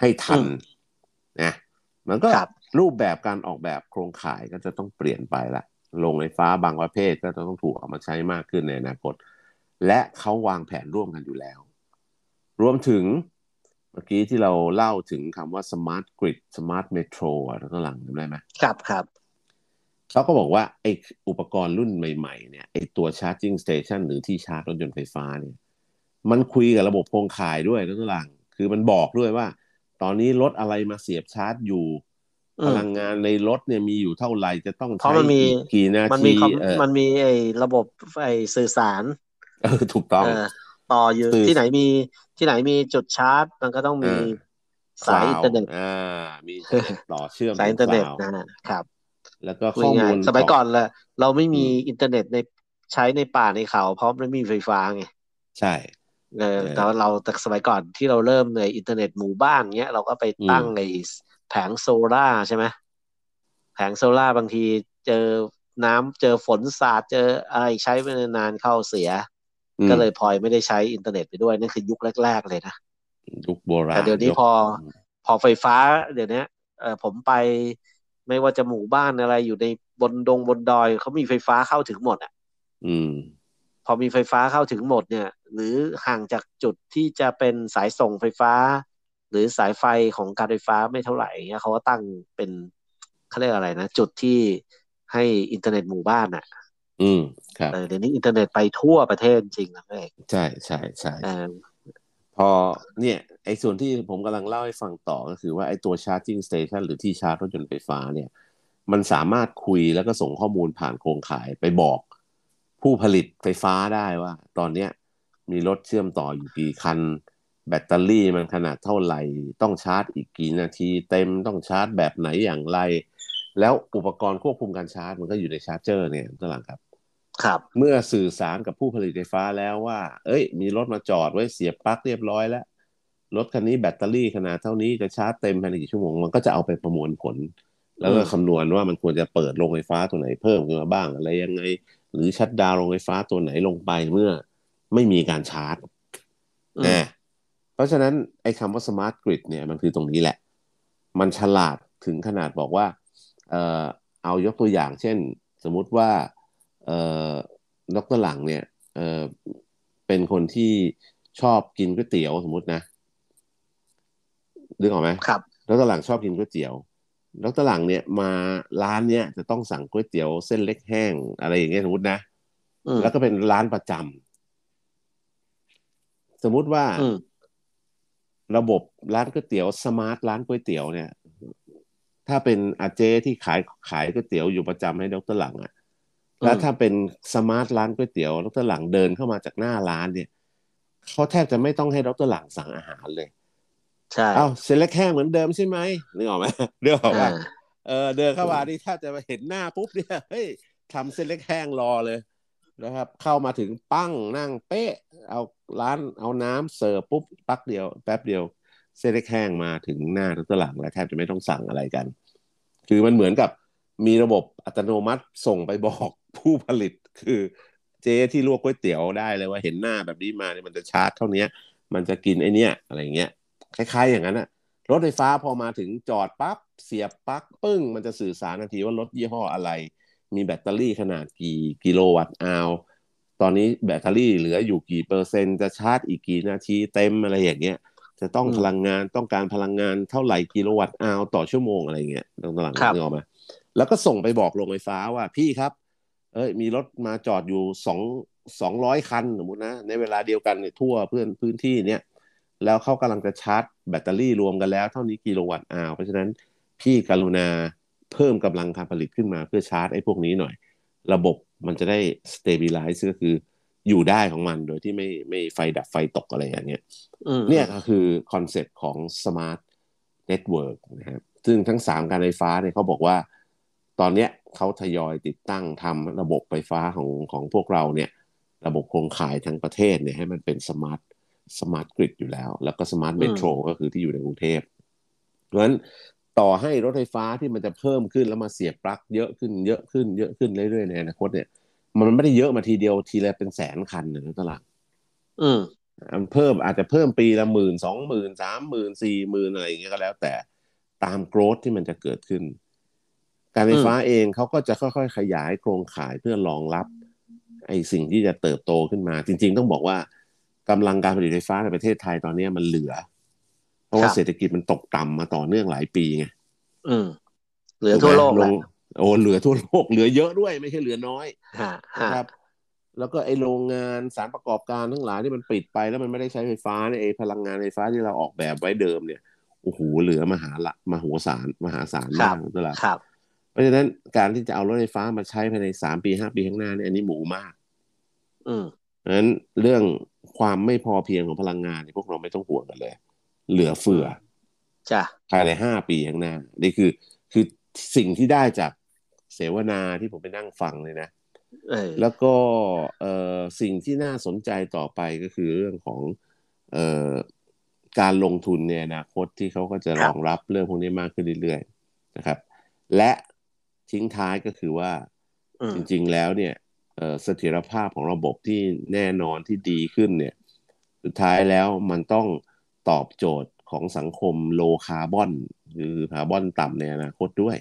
ให้ทันนะ มันก็รูปแบบการออกแบบโครงข่ายก็จะต้องเปลี่ยนไปละโรงไฟฟ้าบางประเภทก็จะต้องถูกเอามาใช้มากขึ้นในอนาคต และเขาวางแผนร่วมกันอยู่แล้ว รวมถึงเมื่อกี้ที่เราเล่าถึงคำว่า smart grid smart metro อะข้างหลังจำได้ไหมครับครับเขาก็บอกว่าไออุปกรณ์รุ่นใหม่ๆเนี่ยไอตัว charging station หรือที่ชาร์จรถยนต์ไฟฟ้าเนี่ย มันคุยกับระบบโครงข่ายด้วยข้างหลังคือมันบอกด้วยว่า ตอนนี้รถอะไรมาเสียบชาร์จอยู่พลังงานในรถเนี่ยมีอยู่เท่าไหร่จะต้องใช้กี่นาทีมันมีไอ้ระบบไอ้สื่อสารเออถูกต้องต่ออยู่ที่ไหนมีที่ไหนมีจุดชาร์จ มันก็ต้องมีสายอินเทอร์เน็ตอ่ามีต่อเชื่อมสายอินเทอร์เน็ตนะครับ แล้วก็ข้อมูลสมัยก่อนแหละเราไม่มีอินเทอร์เน็ตในใช้ในป่าในเขา เพราะไม่มีไฟฟ้าไงใช่เออ แต่ว่าเราแต่สมัยก่อนที่เราเริ่มในอินเทอร์เน็ตหมู่บ้านเงี้ยเราก็ไปตั้งไอ้แผงโซล่าใช่ไหมแผงโซล่าบางทีเจอน้ำเจอฝนสาดเจออะไรใช้ไปนานเข้าเสีย ก็เลยพลอยไม่ได้ใช้อินเทอร์เน็ตไปด้วยนั่นคือยุคแรก ๆ เลยนะยุคโบราณแต่เดี๋ยวนี้พอพอไฟฟ้าเดี๋ยวนี้เออผมไปไม่ว่าจะหมู่บ้านอะไรอยู่ในบนดงบนดอยเขามีไฟฟ้าเข้าถึงหมดอะ อืม พอมีไฟฟ้าเข้าถึงหมดเนี่ย หรือห่างจากจุดที่จะเป็นสายส่งไฟฟ้า หรือสายไฟของการไฟฟ้าไม่เท่าไหร่เงี้ยเขาก็ตั้งเป็นเขาเรียกอะไรนะจุดที่ให้อินเทอร์เน็ตหมู่บ้านอะ อืมครับเดี๋ยวนี้อินเทอร์เน็ตไปทั่วประเทศจริงนะเอกใช่ใช่ใช่พอเนี่ยไอ้ส่วนที่ผมกำลังเล่าให้ฟังต่อก็คือว่าไอ้ตัว charging station หรือที่ชาร์จรถยนต์ไฟฟ้าเนี่ย มันสามารถคุยแล้วก็ส่งข้อมูลผ่านโครงข่ายไปบอกผู้ผลิตไฟฟ้าได้ว่า ตอนนี้ มีรถเชื่อมต่ออยู่กี่คัน แบตเตอรี่มันขนาดเท่าไหร่ ต้องชาร์จอีกกี่นาทีเต็มต้องชาร์จแบบไหนอย่างไร แล้วอุปกรณ์ควบคุมการชาร์จ มันก็อยู่ใน charger เนี่ยตัวหลังครับ ครับ เมื่อสื่อสารกับผู้ผลิตไฟฟ้าแล้วว่า เอ้ย มีรถมาจอดไว้เสียบปลั๊กเรียบร้อยแล้วรถคันนี้แบตเตอรี่ขนาดเท่านี้จะชาร์จเต็มภายในกี่ชั่วโมงมันก็จะเอาไปประมวลผล แล้วก็คำนวณว่ามันควรจะเปิดโรงไฟฟ้าตัวไหนเพิ่มขึ้นมาบ้างอะไรยังไง หรือชัดดาวโรงไฟฟ้าตัวไหนลงไปเมื่อ ไม่มีการชาร์จนะเพราะฉะนั้นไอ้คำว่าสมาร์ทกริดเนี่ยมันคือตรงนี้แหละ มันฉลาดถึงขนาดบอกว่า เออเอายกตัวอย่าง เช่น สมมุติว่า เออดรหลังเนี่ย เออเป็นคนที่ชอบกินก๋วยเตี๋ยวสมมตินะนึกออกไหมครับดรหลังชอบกินก๋วยเตี๋ยวดรหลังเนี่ยมาร้านเนี่ยจะต้องสั่งก๋วยเตี๋ยวเส้นเล็กแห้งอะไรอย่างเงี้ยสมมตินะแล้วก็เป็นร้านประจำ สมมุติว่าระบบร้านก๋วยเตี๋ยว smart ร้านก๋วยเตี๋ยวเนี่ย ถ้าเป็นอาเจ๊ที่ขายขายก๋วยเตี๋ยวอยู่ประจำให้ดรหลังอะ่ะแล้วถ้าเป็น smart ร้านก๋วยเตี๋ยวดรหลังเดินเข้ามาจากหน้าร้านเนี่ยเขาแทบจะไม่ต้องให้ดรหลังสั่งอาหารเลยใช่เอ้าเส้นเล็กแห้งเหมือนเดิมใช่ไหมนึกออกไหมเดี๋ยวบอกว่าเออเดินเข้ามาที่ถ้าจะมาเห็นหน้าปุ๊บเนี่ยเฮ้ยทำเส้นเล็กแห้งรอเลย นะครับ เข้ามาถึงปั้งนั่งเป๊ะ เอาร้านเอาน้ำเสิร์ฟปุ๊บปักเดียวแป๊บเดียวเส้นแห้งมาถึงหน้าตลาดแล้วแทบจะไม่ต้องสั่งอะไรกัน คือมันเหมือนกับมีระบบอัตโนมัติส่งไปบอกผู้ผลิตคือเจ๊ที่ลวกก๋วยเตี๋ยวได้เลยว่าเห็นหน้าแบบนี้มาเนี่ยมันจะชาร์จเท่านี้มันจะกินไอเนี้ยอะไรเงี้ยคล้ายๆ อย่างนั้นอะรถไฟฟ้าพอมาถึงจอดปั๊บเสียบปลั๊กปึ้ง มันจะสื่อสารทันทีว่ารถยี่ห้ออะไร มีแบตเตอรี่ขนาดกี่ kilowatt hour ตอนนี้แบตเตอรี่เหลืออยู่กี่เปอร์เซ็นต์จะชาร์จอีกกี่นาทีเต็มอะไรอย่างเงี้ย จะต้องพลังงานต้องการพลังงานเท่าไหร่ kilowatt hour ต่อชั่วโมงอะไรเงี้ยตรงตลาดนึกออกมาแล้วก็ส่งไปบอกโรงไฟฟ้าว่าพี่ครับ เอ้ยมีรถมาจอดอยู่สองสองร้อยคันสมมตินะ ในเวลาเดียวกันเนี่ยทั่วเพื่อนพื้นที่เนี่ยแล้วเขากำลังจะชาร์จแบตเตอรี่รวมกันแล้วเท่านี้ kilowatt hour เพราะฉะนั้นพี่กรุณา เพิ่มกำลังการผลิตขึ้นมาเพื่อชาร์จไอ้พวกนี้หน่อย ระบบมันจะได้ stabilize ก็คืออยู่ได้ของมันโดยที่ไม่ไม่ไฟดับไฟตกอะไรอย่างเงี้ยเนี่ยก็คือ concept ของ smart network นะครับซึ่งทั้งสามการไฟฟ้าเนี่ยเขาบอกว่า ตอนเนี้ยเขาทยอยติดตั้งทำระบบไฟฟ้าของของพวกเราเนี่ย ระบบโครงข่ายทั้งประเทศเนี่ยให้มันเป็น smart smart grid อยู่แล้ว แล้วก็ smart metro ก็คือที่อยู่ในกรุงเทพเพราะฉะนั้น ต่อให้รถไฟฟ้าที่มันจะเพิ่มขึ้นแล้วมาเสียบปลั๊กเยอะขึ้นเยอะขึ้นเยอะขึ้นเรื่อยๆในอนาคตเนี่ย มันไม่ได้เยอะมาทีเดียวทีละเป็นแสนคันนะตลาดอืมเพิ่มอาจจะเพิ่มปีละหมื่นสองหมื่นสามหมื่นสี่หมื่นอะไรอย่างเงี้ยก็แล้ว แต่ตามโกรธที่มันจะเกิดขึ้น การไฟฟ้าเองเขาก็จะค่อยๆขยายโครงข่ายเพื่อรองรับไอ้สิ่งที่จะเติบโตขึ้นมา จริง ๆ ต้องบอกว่ากำลังการผลิตไฟฟ้าในประเทศไทยตอนนี้มันเหลือเพ ราะว่าเศรษฐกิจมันตกต่ำมาต่อเนื่องหลายปีไงอืมเหลือทั่วโลกลงโอ้เหลือทั่วโลกเหลือเยอะด้วยไม่ใช่เหลือน้อยครับ แล้วก็ไอโรงงานสารประกอบการทั้งหลายที่มันปิดไปแล้วมันไม่ได้ใช้ไฟฟ้าเนี่ยไอพลังงานไฟฟ้าที่เราออกแบบไว้เดิมเนี่ยโอ้โหเหลือมหาละมโหสารมหาศาลมากตลาดครับเพราะฉะนั้นการที่จะเอารถไฟฟ้ามาใช้ภายในสามปีห้าปีข้างหน้าเนี่ยอันนี้หมูมาก อืมเพราะฉะนั้นเรื่องความไม่พอเพียงของพลังงานเนี่ยพวกเราไม่ต้องห่วงกันเลย เหลือเฟือจ้ะภายในห้าปีข้างหน้า นี่คือคือสิ่งที่ได้จากเสวนาที่ผมไปนั่งฟังเลยนะแล้วก็เออสิ่งที่น่าสนใจต่อไปก็คือเรื่องของเออการลงทุนในอนาคตที่เขาก็จะรองรับเรื่องพวกนี้มากขึ้นเรื่อยๆนะครับ และทิ้งท้ายก็คือว่าจริง ๆแล้วเนี่ยเสถียรภาพของระบบที่แน่นอนที่ดีขึ้นเนี่ย สุดท้ายแล้วมันต้อง ตอบโจทย์ของสังคม low carbon หรือคาร์บอนต่ำในอนาคตด้วย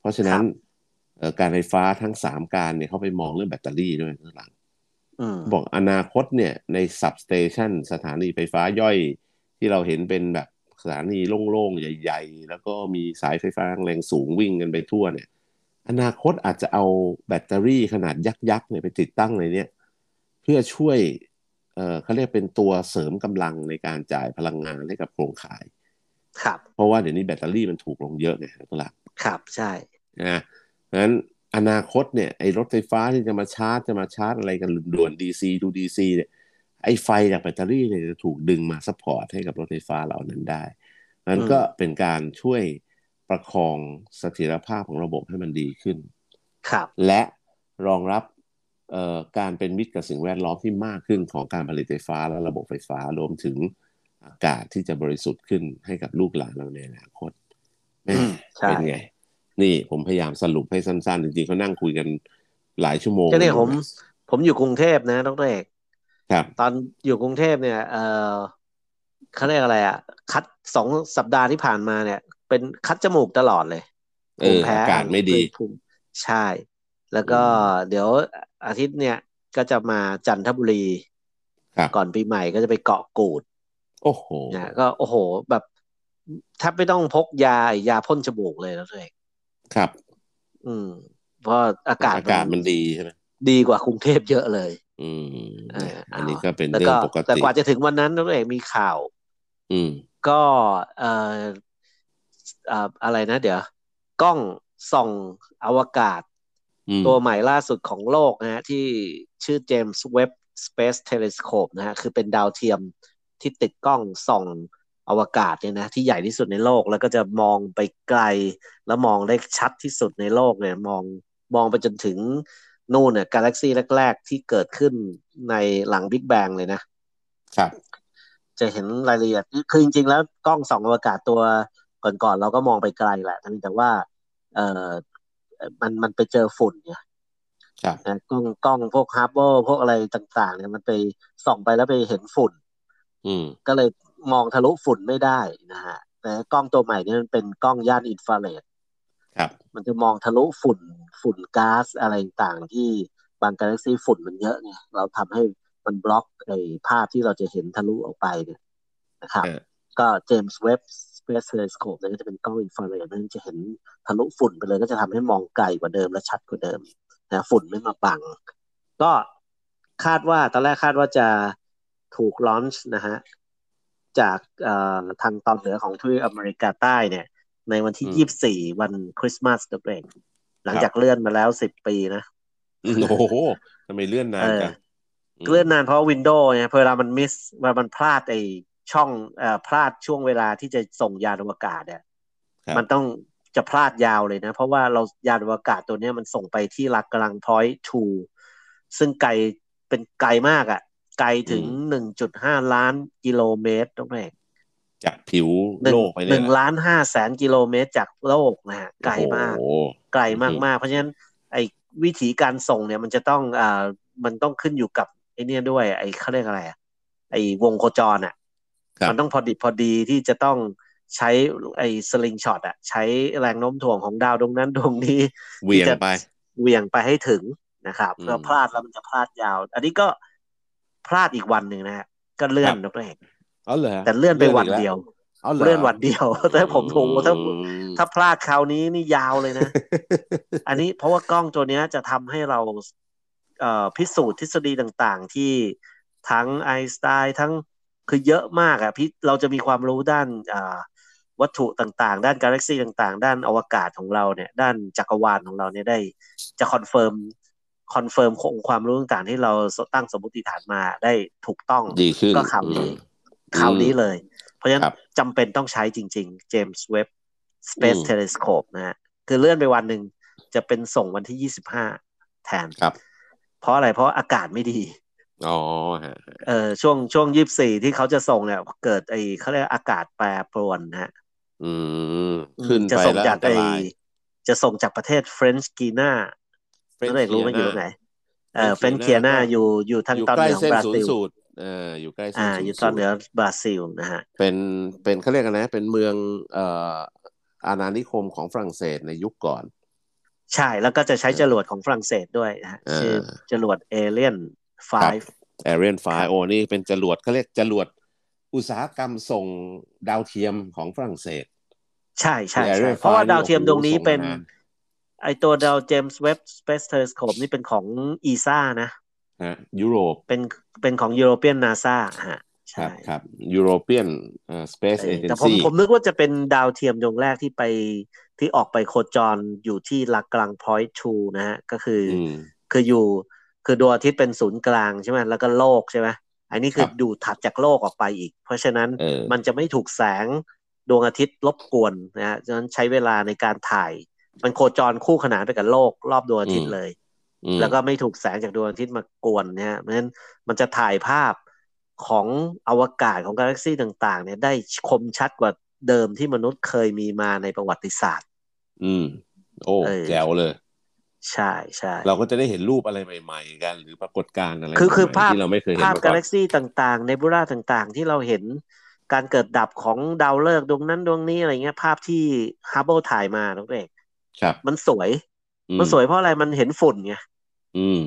เพราะฉะนั้นการไฟฟ้าทั้งสามการเนี่ยเขาไปมองเรื่องแบตเตอรี่ด้วยข้างหลังบอกอนาคตเนี่ยใน substation สถานีไฟฟ้าย่อยที่เราเห็นเป็นแบบสถานีโล่งๆ ใหญ่ ๆ แล้วก็มีสายไฟฟ้าแรงสูงวิ่งกันไปทั่วเนี่ย อนาคตอาจจะเอาแบตเตอรี่ขนาดยักษ์ๆเนี่ยไปติดตั้งในเนี้ยเพื่อช่วย เอ่อเขาเรียกเป็นตัวเสริมกำลังในการจ่ายพลังงานให้กับโครงข่าย ครับ เพราะว่าเดี๋ยวนี้แบตเตอรี่มันถูกลงเยอะไงตลาดครับใช่นะงั้นอนาคตเนี่ยไอ้รถไฟฟ้าที่จะมาชาร์จจะมาชาร์จอะไรกันด่วน DC to DC เนี่ยไอ้ไฟจากแบตเตอรี่เนี่ยจะถูกดึงมา support ให้กับรถไฟฟ้าเหล่านั้นได้นั้นก็เป็นการช่วยประคองเสถียรภาพของระบบให้มันดีขึ้น ครับ และรองรับ การเป็นมิตรกับสิ่งแวดล้อมที่มากขึ้นของการผลิตไฟฟ้าและระบบไฟฟ้ารวมถึงอากาศที่จะบริสุทธิ์ขึ้นให้กับลูกหลานเราในอนาคตเป็นไง นี่ผมพยายามสรุปให้สั้นๆ จริงๆเขานั่งคุยกันหลายชั่วโมงก็เนี่ยผม ผมอยู่กรุงเทพนะดรเอกครับ ตอนอยู่กรุงเทพเนี่ย เออเขาเรียกอะไรอะ คัดสองสัปดาห์ที่ผ่านมาเนี่ย เป็นคัดจมูกตลอดเลยเอออากาศไม่ดีใช่ แล้วก็เดี๋ยวอาทิตย์เนี่ยก็จะมาจันทบุรี ก่อนปีใหม่ก็จะไปเกาะกูด โอ้โหเนี่ยก็โอ้โหแบบแทบไม่ต้องพกยายาพ่นจมูกเลยนะตัวเองครับ อืม เพราะอากาศอากาศมันดีใช่ไหมดีกว่ากรุงเทพเยอะเลย อืมอันนี้ก็เป็นเรื่องปกติแต่กว่าจะถึงวันนั้นตัวเองมีข่าว อืม ก็เอ่ออะไรนะเดี๋ยว กล้องส่องอวกาศ ตัวใหม่ล่าสุดของโลกนะฮะที่ชื่อเจมส์เว็บสเปซเทเลสโคปนะฮะคือเป็นดาวเทียมที่ติดกล้องส่องอวกาศเนี่ยนะที่ใหญ่ที่สุดในโลกแล้วก็จะมองไปไกล แล้วมองได้ชัดที่สุดในโลกเนี่ยมองมองไปจนถึงนู่นเนี่ยกาแล็กซี่แรก ๆ ที่เกิดขึ้นในหลังบิ๊กแบงเลยนะครับ จะเห็นรายละเอียดคือจริง ๆ แล้วกล้องส่องอวกาศตัวก่อนๆเราก็มองไปไกลแหละแต่ว่าเออ มันมันไปเจอฝุ่นเนี่ยกล้องกล้องพวกฮาร์เบอร์พวกอะไรต่าง ๆ เนี่ยมันไปส่องไปแล้วไปเห็นฝุ่น อืมก็เลยมองทะลุฝุ่นไม่ได้นะฮะแต่กล้องตัวใหม่นี่มันเป็นกล้องย่านอินฟราเรดครับ มันจะมองทะลุฝุ่นฝุ่นก๊าซอะไรต่างๆที่บางกาแล็กซี่ฝุ่นมันเยอะไงเราทำให้มันบล็อกไอ้ภาพที่เราจะเห็นทะลุออกไปเนี่ยนะครับ ก็ James Webb Space Telescope เนี่ยก็จะเป็นกล้องอินฟราเรดนั่นจะเห็นทะลุฝุ่นไปเลยก็จะทำให้มองไกลกว่าเดิมและชัดกว่าเดิมนะฝุ่นไม่มาบัง ก็คาดว่าตอนแรกคาดว่าจะถูก launch นะฮะจากทางตอนเหนือของทวีปอเมริกาใต้เนี่ย ในวันที่ยี่สี่วัน Christmas Day break หลังจากเลื่อนมาแล้วสิบปีนะ โอ้โหทำไมเลื่อนนานจังเลื่อนนานเพราะ window เนี่ยเวลามัน miss เวลามันพลาดไอ ช่องเอ่อพลาดช่วงเวลาที่จะส่งยานอวกาศเนี่ยมันต้องจะพลาดยาวเลยนะ เพราะว่าเรายานอวกาศตัวนี้มันส่งไปที่ลักกำลังพอยต์ทูซึ่งไกลเป็นไกลมากอะ่ะ ไกลถึงหนึ่งจุดห้าล้านกิโลเมตรต้องไหมจากผิวโลกไปเนี่ยหนึ่งล้านห้าแสนกิโลเมตรจากโลกนะฮะไกลมาก ไกลมากมากเพราะฉะนั้น ไอ้วิธีการส่งเนี่ยมันจะต้องอ่ามันต้องขึ้นอยู่กับไอ้นี่ด้วย ไอ้เขาเรียกอะไรอะไอ้วงโคจรอะ มันต้องพอดีพอดีที่จะต้องใช้ไอ้สลิงช็อตอะใช้แรงโน้มถ่วงของดาวดวงนั้นดวงนี้เวียงไปเวียงไปให้ถึงนะครับถ้าพลาดแล้วมันจะพลาดยาว อันนี้ก็พลาดอีกวันหนึ่งนะฮะก็เลื่อนนกเองเอาเลยแต่เลื่อนไปวันเดียวเลื่อนวันเดียวแต่ผมถูกถ้าถ้าพลาดคราวนี้นี่ยาวเลยนะ อันนี้เพราะว่ากล้องตัวนี้จะทำให้เราเอ่อพิสูจน์ทฤษฎีต่างๆ ที่ทั้งไอน์สไตน์ทั้ง คือเยอะมากอะพี่เราจะมีความรู้ด้านวัตถุต่างๆ ด้านกาแล็กซี่ต่างๆ ด้านอวกาศของเราเนี่ย ด้านจักรวาลของเราเนี่ยได้จะ confirm confirm องค์ความรู้ต่างๆที่เราตั้งสมมติฐานมาได้ถูกต้องดีขึ้นก็ข่าวนี้ข่าวนี้เลย เพราะฉะนั้นจำเป็นต้องใช้จริง ๆ James Webb Space Telescope นะฮะคือเลื่อนไปวันหนึ่งจะเป็นส่งวันที่ยี่สิบห้าแทนครับ เพราะอะไรเพราะอากาศไม่ดี อ๋อเออช่วงช่วงยี่สี่ที่เขาจะส่งเนี่ย เกิดไอ้เขาเรียกอากาศแปรปรวนนะฮะ อืม ขึ้นจะส่งจากไอ้จะส่งจากประเทศเฟรนช์เกียนาเฟรนช์รู้ไหมอยู่ตรงไหนเออเฟรนช์เกียนาอยู่อยู่ทางตอนเหนือบราซิลเอออยู่ใกล้อ่าอยู่ตอนเหนือบราซิลนะฮะเป็นเป็นเขาเรียกกันนะ เป็นเมืองเอ่ออาณานิคมของฝรั่งเศสในยุคก่อน ใช่แล้วก็จะใช้จรวดของฝรั่งเศสด้วยนะฮะชื่อจรวด Ariane 5 Ariane Five โอ้นี่เป็นจรวดเขาเรียกจรวดอุตสาหกรรมส่งดาวเทียมของฝรั่งเศส ใช่ใช่ใช่เพราะว่าดาวเทียมตรงนี้เป็น ไอตัวดาว James Webb Space Telescope นี่เป็นของ ESA นะฮะยุโรปเป็นเป็นของ European NASA ฮะใช่ครับ European Space Agency แต่ผมผมนึกว่าจะเป็นดาวเทียมดวงแรกที่ไปที่ออกไปโคจรอยู่ที่ Lagrange Point Two นะฮะก็คือ คืออยู่ คือดวงอาทิตย์เป็นศูนย์กลางใช่ไหมแล้วก็โลกใช่ไหมอันนี้คือดูถัดจากโลกออกไปอีก เพราะฉะนั้นมันจะไม่ถูกแสงดวงอาทิตย์รบกวนนะฮะฉะนั้นใช้เวลาในการถ่าย มันโคจรคู่ขนานไปกับโลกรอบดวงอาทิตย์เลย แล้วก็ไม่ถูกแสงจากดวงอาทิตย์มากวนเนี่ยเพราะฉะนั้นมันจะถ่ายภาพของอวกาศของกาแล็กซี่ต่าง ๆ เนี่ยได้คมชัดกว่าเดิมที่มนุษย์เคยมีมาในประวัติศาสตร์ อืม โอ้แจ๋วเลย ใช่ใช่เราก็จะได้เห็นรูปอะไรใหม่ ๆ กัน หรือปรากฏการณ์อะไรคือคือภาพที่เราไม่เคยเห็นภาพกาแล็กซี่ต่างๆ ในบูราต่างๆ ที่เราเห็นการเกิดดับของดาวฤกษ์ดวงนั้นดวงนี้อะไรเงี้ยภาพที่ฮับเบิลถ่ายมาน้องเอกครับ มันสวย มันสวยเพราะอะไรมันเห็นฝุ่นไงอืม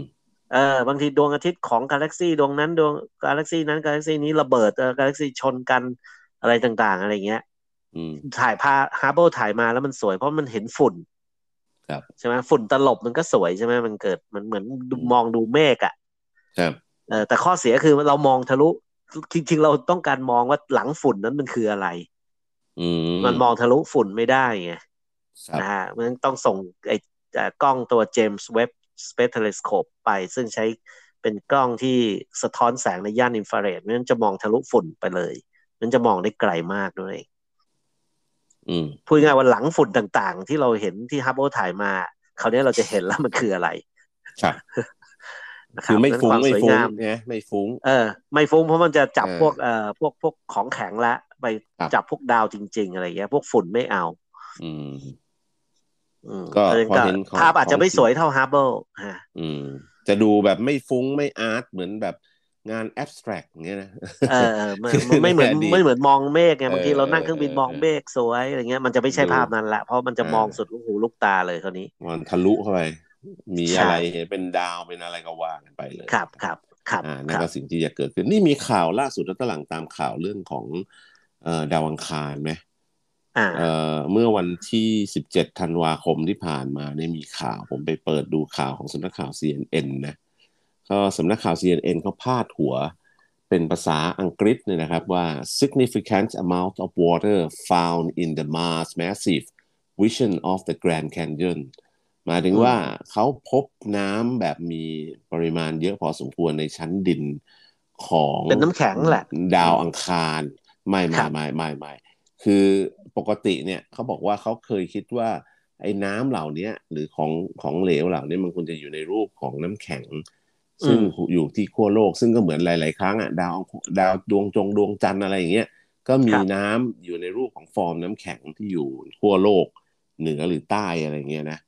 เออบางทีดวงอาทิตย์ของกาแล็กซี่ดวงนั้นดวงกาแล็กซี่นั้นกาแล็กซี่นี้ระเบิดเออกาแล็กซี่ชนกันอะไรต่างๆ อะไรเงี้ยถ่ายภาพฮับเบิลถ่ายมาแล้วมันสวยเพราะมันเห็นฝุ่น ครับใช่ไหมฝุ่นตลบมันก็สวยใช่ไหมมันเกิดมันเหมือนมองดูเมฆอะครับเออแต่ข้อเสียคือเรามองทะลุจริงๆเราต้องการมองว่าหลังฝุ่นนั้นมันคืออะไรอืมมันมองทะลุฝุ่นไม่ได้ไงนะฮะมันต้องส่งไอ้กล้องตัว James Webb Space Telescope ไป ซึ่งใช้เป็นกล้องที่สะท้อนแสงในย่านอินฟราเรดมันจะมองทะลุฝุ่นไปเลยมันจะมองได้ไกลมากด้วย พูดง่ายว่าหลังฝุ่นต่างๆ ที่เราเห็นที่ฮับเบิลถ่ายมาคราวนี้เราจะเห็นแล้วมันคืออะไรครับคือไม่ฟุ้งไม่ฟุ้งนะไม่ฟุ้ง เออ ไม่ฟุ้งเพราะมันจะจับพวกเอ่อพวกพวกของแข็งละไปจับพวกดาวจริง ๆ อะไรเงี้ย พวกฝุ่นไม่เอา อืมก็พอเห็นภาพอาจจะไม่สวยเท่าฮับเบิลฮะอืมจะดูแบบไม่ฟุ้งไม่ art เหมือนแบบ งาน abstract เงี้ยนะเออไม่เหมือนไม่เหมือนมองเมฆไงบางทีเรานั่งเครื่องบินมองเมฆสวยอะไรเงี้ยมันจะไม่ใช่ภาพนั้นแหละเพราะมันจะมองสุดลูกหูลูกตาเลยคราวนี้มันทะลุเข้าไปมีอะไรเห็นเป็นดาวเป็นอะไรก็ว่ากันไปเลยครับครับครับอ่านั่นก็สิ่งที่จะเกิดขึ้นนี่มีข่าวล่าสุดแล้วตลังตามข่าวเรื่องของเอ่อดาวอังคารไหมเอ่อเมื่อวันที่สิบเจ็ดธันวาคมที่ผ่านมาเนี่ยมีข่าวผมไปเปิดดูข่าวของสำนักข่าว CNN นะ ก็สำนักข่าว CNN เขาพาดหัวเป็นภาษาอังกฤษเนี่ยนะครับว่า significant amount of water found in the Mars massive vision of the Grand Canyon หมายถึงว่าเขาพบน้ำแบบมีปริมาณเยอะพอสมควรในชั้นดินของเป็นน้ำแข็งแหละ ดาวอังคาร ไม่ไม่ไม่ไม่ไม่คือปกติเนี่ยเขาบอกว่าเขาเคยคิดว่าไอ้น้ำเหล่านี้หรือของของเหลวเหล่านี้มันควรจะอยู่ในรูปของน้ำแข็ง ซึ่งอยู่ที่ขั้วโลกซึ่งก็เหมือนหลาย ๆ ครั้งอะดาวดาวดวงจงดวงจันทร์อะไรอย่างเงี้ยก็มีน้ำอยู่ในรูปของฟอร์มน้ำแข็งที่อยู่ขั้วโลกเหนือหรือใต้อะไรเงี้ยนะ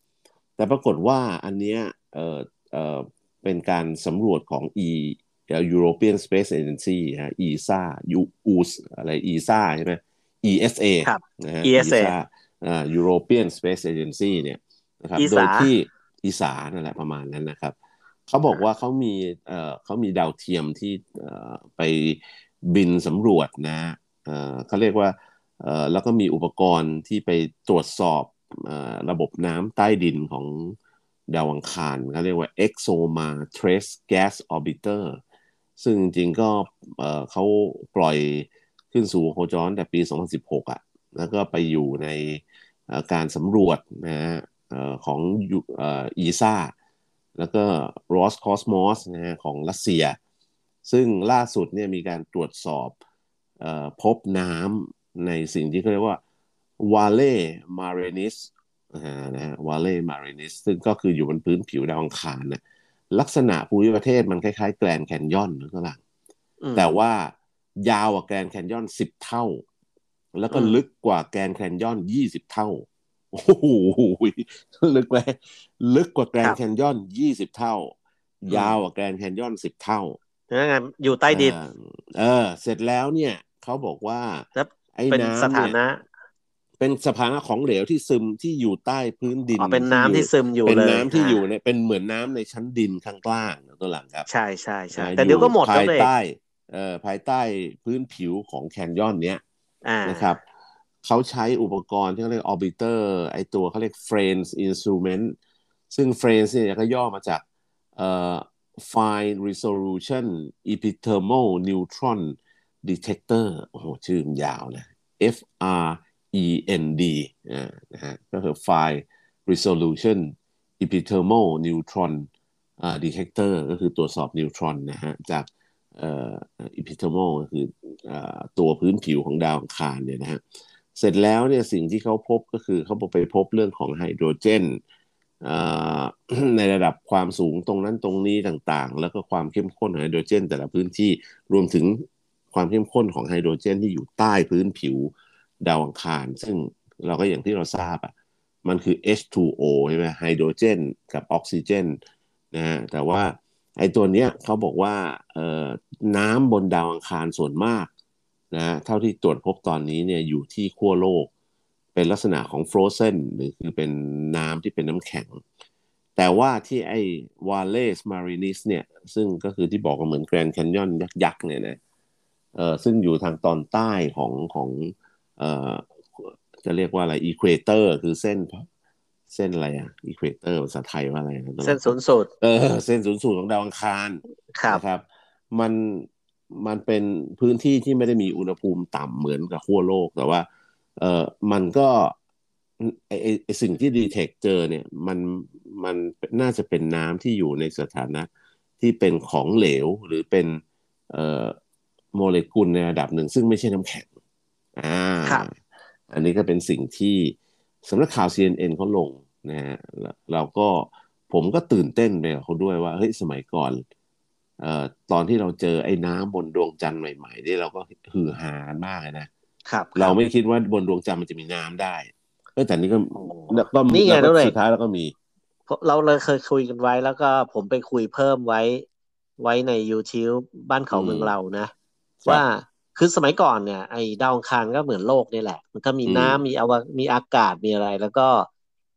แต่ปรากฏว่าอันเนี้ยเออเออเป็นการสำรวจของ E European Space Agency ฮะ ESA ยูอูสอะไร ESA ใช่ไหม ESA นะฮะ ESA อ่า European Space Agency เนี่ยนะครับโดยที่อีสานั่นแหละประมาณนั้นนะครับ เขาบอกว่าเขามีเอ่อเขามีดาวเทียมที่เอ่อไปบินสำรวจนะเอ่อเขาเรียกว่าเอ่อแล้วก็มีอุปกรณ์ที่ไปตรวจสอบเอ่อระบบน้ำใต้ดินของดาวอังคารเขาเรียกว่า EXOMA Trace Gas Orbiter ซึ่งจริงๆก็เขาปล่อยขึ้นสู่โคจรแต่ปี 2016 อะ แล้วก็ไปอยู่ในการสำรวจนะฮะของอีซ่า แล้วก็ Roscosmos นะฮะของรัสเซีย ซึ่งล่าสุดเนี่ยมีการตรวจสอบอพบน้ำในสิ่งที่เขาเรียกว่า Vale Marinis นะฮะ Vale Marinis ซึ่งก็คืออยู่บนพื้นผิวดาวอังคารนะลักษณะภูมิประเทศมันคล้ายๆ แกรนแคนยอนนะก็ลังแต่ว่ายาวกว่าแกรนแคนยอนสิบเท่า แล้วก็ลึกกว่าแกรนแคนยอนยี่สิบเท่า โอ้โหลึกไหมลึกกว่าแกรนแคนยอนยี่สิบเท่า ยาวกว่าแกรนแคนยอนสิบเท่านั่นไงอยู่ใต้ดินเออ เสร็จแล้วเนี่ยเขาบอกว่าไอ้น้ำสถานะ เป็นสถานะของเหลวที่ซึมที่อยู่ใต้พื้นดินเป็นน้ำที่ซึมอยู่เป็นน้ำที่อยู่ในเป็นเหมือนน้ำในชั้นดินข้างล่างตัวหลังครับ ใช่ใช่ใช่แต่เดี๋ยวก็หมดภายใต้เอ่อภายใต้พื้นผิวของแคนยอนเนี้ยนะครับ เขาใช้อุปกรณ์ที่เขาเรียก orbiter ไอตัวเขาเรียก Frames instrument ซึ่ง Frames เนี่ยก็ย่อมาจากเอ่อ Fine Resolution Epithermal Neutron Detector โอ้โหชื่อยาวนะ F R E N D อ่านะฮะก็คือ Fine Resolution Epithermal Neutron อ่า Detector ก็คือตรวจสอบนิวตรอนนะฮะจากเอ่อ epithermal ก็คืออ่าตัวพื้นผิวของดาวอังคารเนี่ยนะฮะ เสร็จแล้วเนี่ยสิ่งที่เขาพบก็คือเขาไปพบเรื่องของไฮโดรเจนในระดับความสูงตรงนั้นตรงนี้ต่างๆ แล้วก็ความเข้มข้นของไฮโดรเจน แต่ละพื้นที่รวมถึงความเข้มข้นของไฮโดรเจน ที่อยู่ใต้พื้นผิวดาวอังคาร ซึ่งเราก็อย่างที่เราทราบอะมันคือ H2O ใช่ไหมไฮโดรเจน กับออกซิเจนนะฮะแต่ว่าไอ้ตัวเนี้ยเขาบอกว่าเอ่อน้ำบนดาวอังคารส่วนมาก นะเท่าที่ตรวจพบตอนนี้เนี่ยอยู่ที่ขั้วโลก เป็นลักษณะของฟรอเซนหรือคือเป็นน้ำที่เป็นน้ำแข็ง แต่ว่าที่ไอ้วาเลสมารินิสเนี่ย ซึ่งก็คือที่บอกว่าเหมือนแกรนด์แคนยอนยักษ์เนี่ยนะเออซึ่งอยู่ทางตอนใต้ของของเอ่อจะเรียกว่าอะไร equator คือเส้นเส้นอะไรอะ equator ภาษาไทยว่าอะไรเส้นศูนย์สูตรเออเส้นศูนย์สูตรของดาวอังคารนะครับ มัน มันเป็นพื้นที่ที่ไม่ได้มีอุณหภูมิต่ำเหมือนกับขั้วโลก แต่ว่าเออมันก็ไอไอสิ่งที่ detect เจอเนี่ยมันมันน่าจะเป็นน้ำที่อยู่ในสถานะที่เป็นของเหลวหรือเป็นเอ่อโมเลกุลในระดับหนึ่ง ซึ่งไม่ใช่น้ำแข็งอ่าอันนี้ก็เป็นสิ่งที่สำนักข่าว CNN เขาลงนะฮะเราก็ผมก็ตื่นเต้นไปกับเขาด้วยว่าเฮ้ยสมัยก่อนเอ่อ ตอนที่เราเจอไอ้น้ำบนดวงจันทร์ใหม่ๆนี่เราก็ฮือฮามากเลยนะครับ เราไม่คิดว่าบนดวงจันทร์มันจะมีน้ำได้เออแต่นี่ก็ก็นี่ไงแล้วเลยสุดท้ายแล้วก็มีเราเลยเคยคุยกันไว้แล้วก็ผมไปคุยเพิ่มไว้ ไว้ใน YouTube บ้านเขาเมืองเรานะ ว่าคือสมัยก่อนเนี่ย ไอ้ดาวอังคารก็เหมือนโลกนี่แหละ มันก็มีน้ำมีอวมีอากาศมีอะไร แล้วก็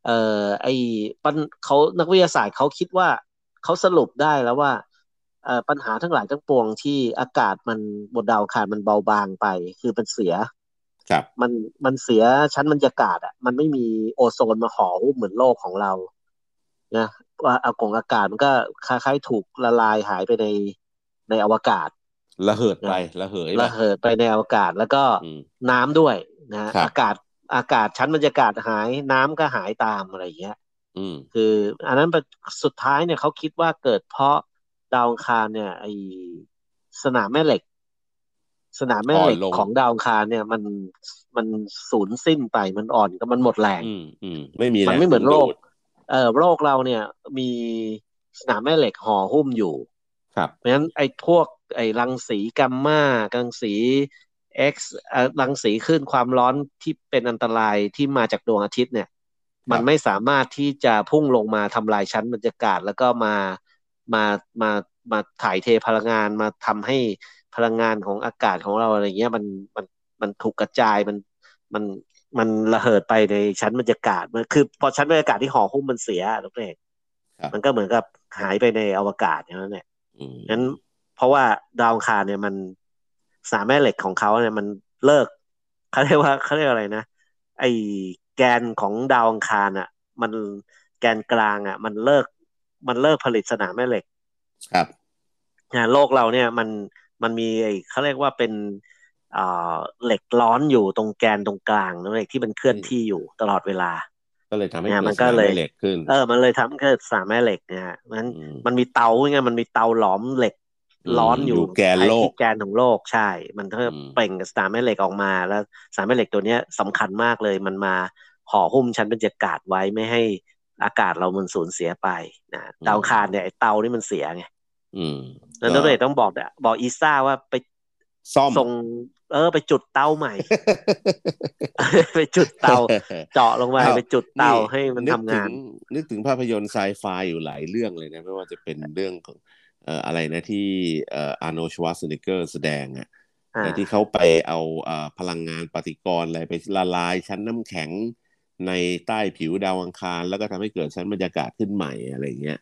เอ่อไอ้ปัญเขานักวิทยาศาสตร์เขาคิดว่าเขาสรุปได้แล้วว่าเอ่อ ปัญหาทั้งหลายทั้งปวงที่อากาศมันบนดาวอังคารมันเบาบางไป คือมันเสีย ครับ มันมันเสียชั้นบรรยากาศอะ มันไม่มีโอโซนมาห่อหุ้มเหมือนโลกของเรานะว่าอากงอากาศมันก็คล้ายๆถูกละลายหายไปในในอวกาศระเหิดไประเหยระเหิดไปในอวกาศแล้วก็น้ำด้วยนะอากาศอากาศชั้นบรรยากาศหายน้ำก็หายตามอะไรอย่างเงี้ยอืมคือ อันนั้นสุดท้ายเนี่ยเขาคิดว่าเกิดเพราะ ดาวอังคารเนี่ย ไอสนามแม่เหล็ก สนามแม่เหล็กของดาวอังคารเนี่ย มันมันสูญสิ้นไปมันอ่อนก็มันหมดแรงอืมอืมไม่มีมันไม่เหมือนโลกเออโลกเราเนี่ย มีสนามแม่เหล็กห่อหุ้มอยู่ครับเพราะฉะนั้นไอ้พวกไอ้รังสีกัมมารังสี X รังสีคลื่นความร้อนที่เป็นอันตรายที่มาจากดวงอาทิตย์เนี่ย มันไม่สามารถที่จะพุ่งลงมาทำลายชั้นบรรยากาศแล้วก็มา มามามาถ่ายเทพลังงานมาทำให้พลังงานของอากาศของเราอะไรเงี้ยมันมันมันถูกกระจายมันมันมันระเหิดไปในชั้นบรรยากาศมันคือ พอชั้นบรรยากาศที่ห่อหุ้มมันเสียทุกเองมันก็เหมือนกับหายไปในอวกาศอย่างนั้นแหละนั้นเพราะว่าดาวคารเนี่ยมันสามแม่เหล็กของเขาเนี่ยมันเลิกเขาเรียกว่าเขาเรียกอะไรนะไอแกนของดาวอังคารอะ มันแกนกลางอะ มันเลิก มันเลิกผลิตสนามแม่เหล็ก ครับนะโลกเราเนี่ยมันมันมีไอเขาเรียกว่าเป็นอ่าเหล็กร้อนอยู่ตรงแกนตรงกลางนั่นเองที่มันเคลื่อนที่อยู่ตลอดเวลา ก็เลยทำให้เกิดสนามแม่เหล็กขึ้น เออ มันเลยทำให้เกิดสนามแม่เหล็กเนี่ยมันมันมีเตาไงมันมีเตาหลอมเหล็กร้อนอยู่แกนโลกแกนของโลกใช่ มันก็เปล่งสารแม่เหล็กออกมาแล้วสารแม่เหล็กตัวเนี้ยสำคัญมากเลย มันมาห่อหุ้มชั้นบรรยากาศไว้ไม่ให้ อากาศเรามันสูญเสียไปนะดาวคารเนี่ยไอเตานี่มันเสียไงแล้วนักเรียนต้องบอกอะบอกอีซ่าว่าไปซ่อมส่ง เออ ไปจุดเตาใหม่ ไปจุดเตา เจาะลงไปไปจุดเตาให้มันทำงาน นึกถึงภาพยนตร์ไซไฟอยู่หลายเรื่องเลยนะ ไม่ว่าจะเป็นเรื่องของเอ่ออะไรนะที่เอ่ออาร์โนชวาสเนเกอร์แสดงอะที่เขาไปเอาเอ่อพลังงานปฏิกรณ์อะไรไปละลายชั้นน้ำแข็ง ในใต้ผิวดาวอังคาร แล้วก็ทำให้เกิดชั้นบรรยากาศขึ้นใหม่อะไรเงี้ย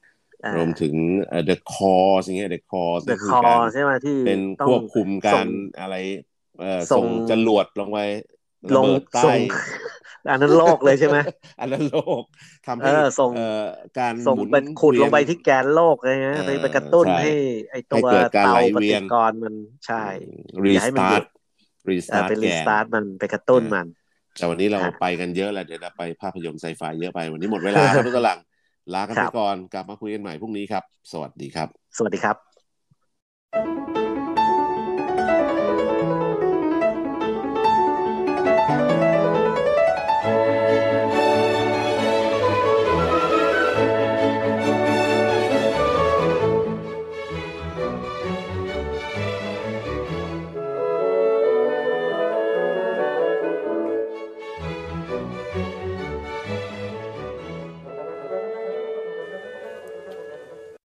รวมถึงเอ่อ The Core สิ่งเงี้ย The Core ก็คือการใช่ไหมที่เป็นควบคุมการอะไรเอ่อส่งจรวดลงไปลงส่งอันนั้นโลกเลยใช่ไหมอันนั้นโลกทำให้ส่งการส่งไปขุดลงไปที่แกนโลกเลยนะไปกระตุ้นให้ไอตัวเตาปฏิกรณ์มันใช่ restart restart เป็น restart มันไปกระตุ้นมัน แต่วันนี้เราไปกันเยอะแล้วเดี๋ยวเราไปภาพยนตร์ไซไฟเยอะไปวันนี้หมดเวลาครับทุกท่านลากันไปก่อนกลับมาคุยกันใหม่พรุ่งนี้ครับ สวัสดีครับ สวัสดีครับ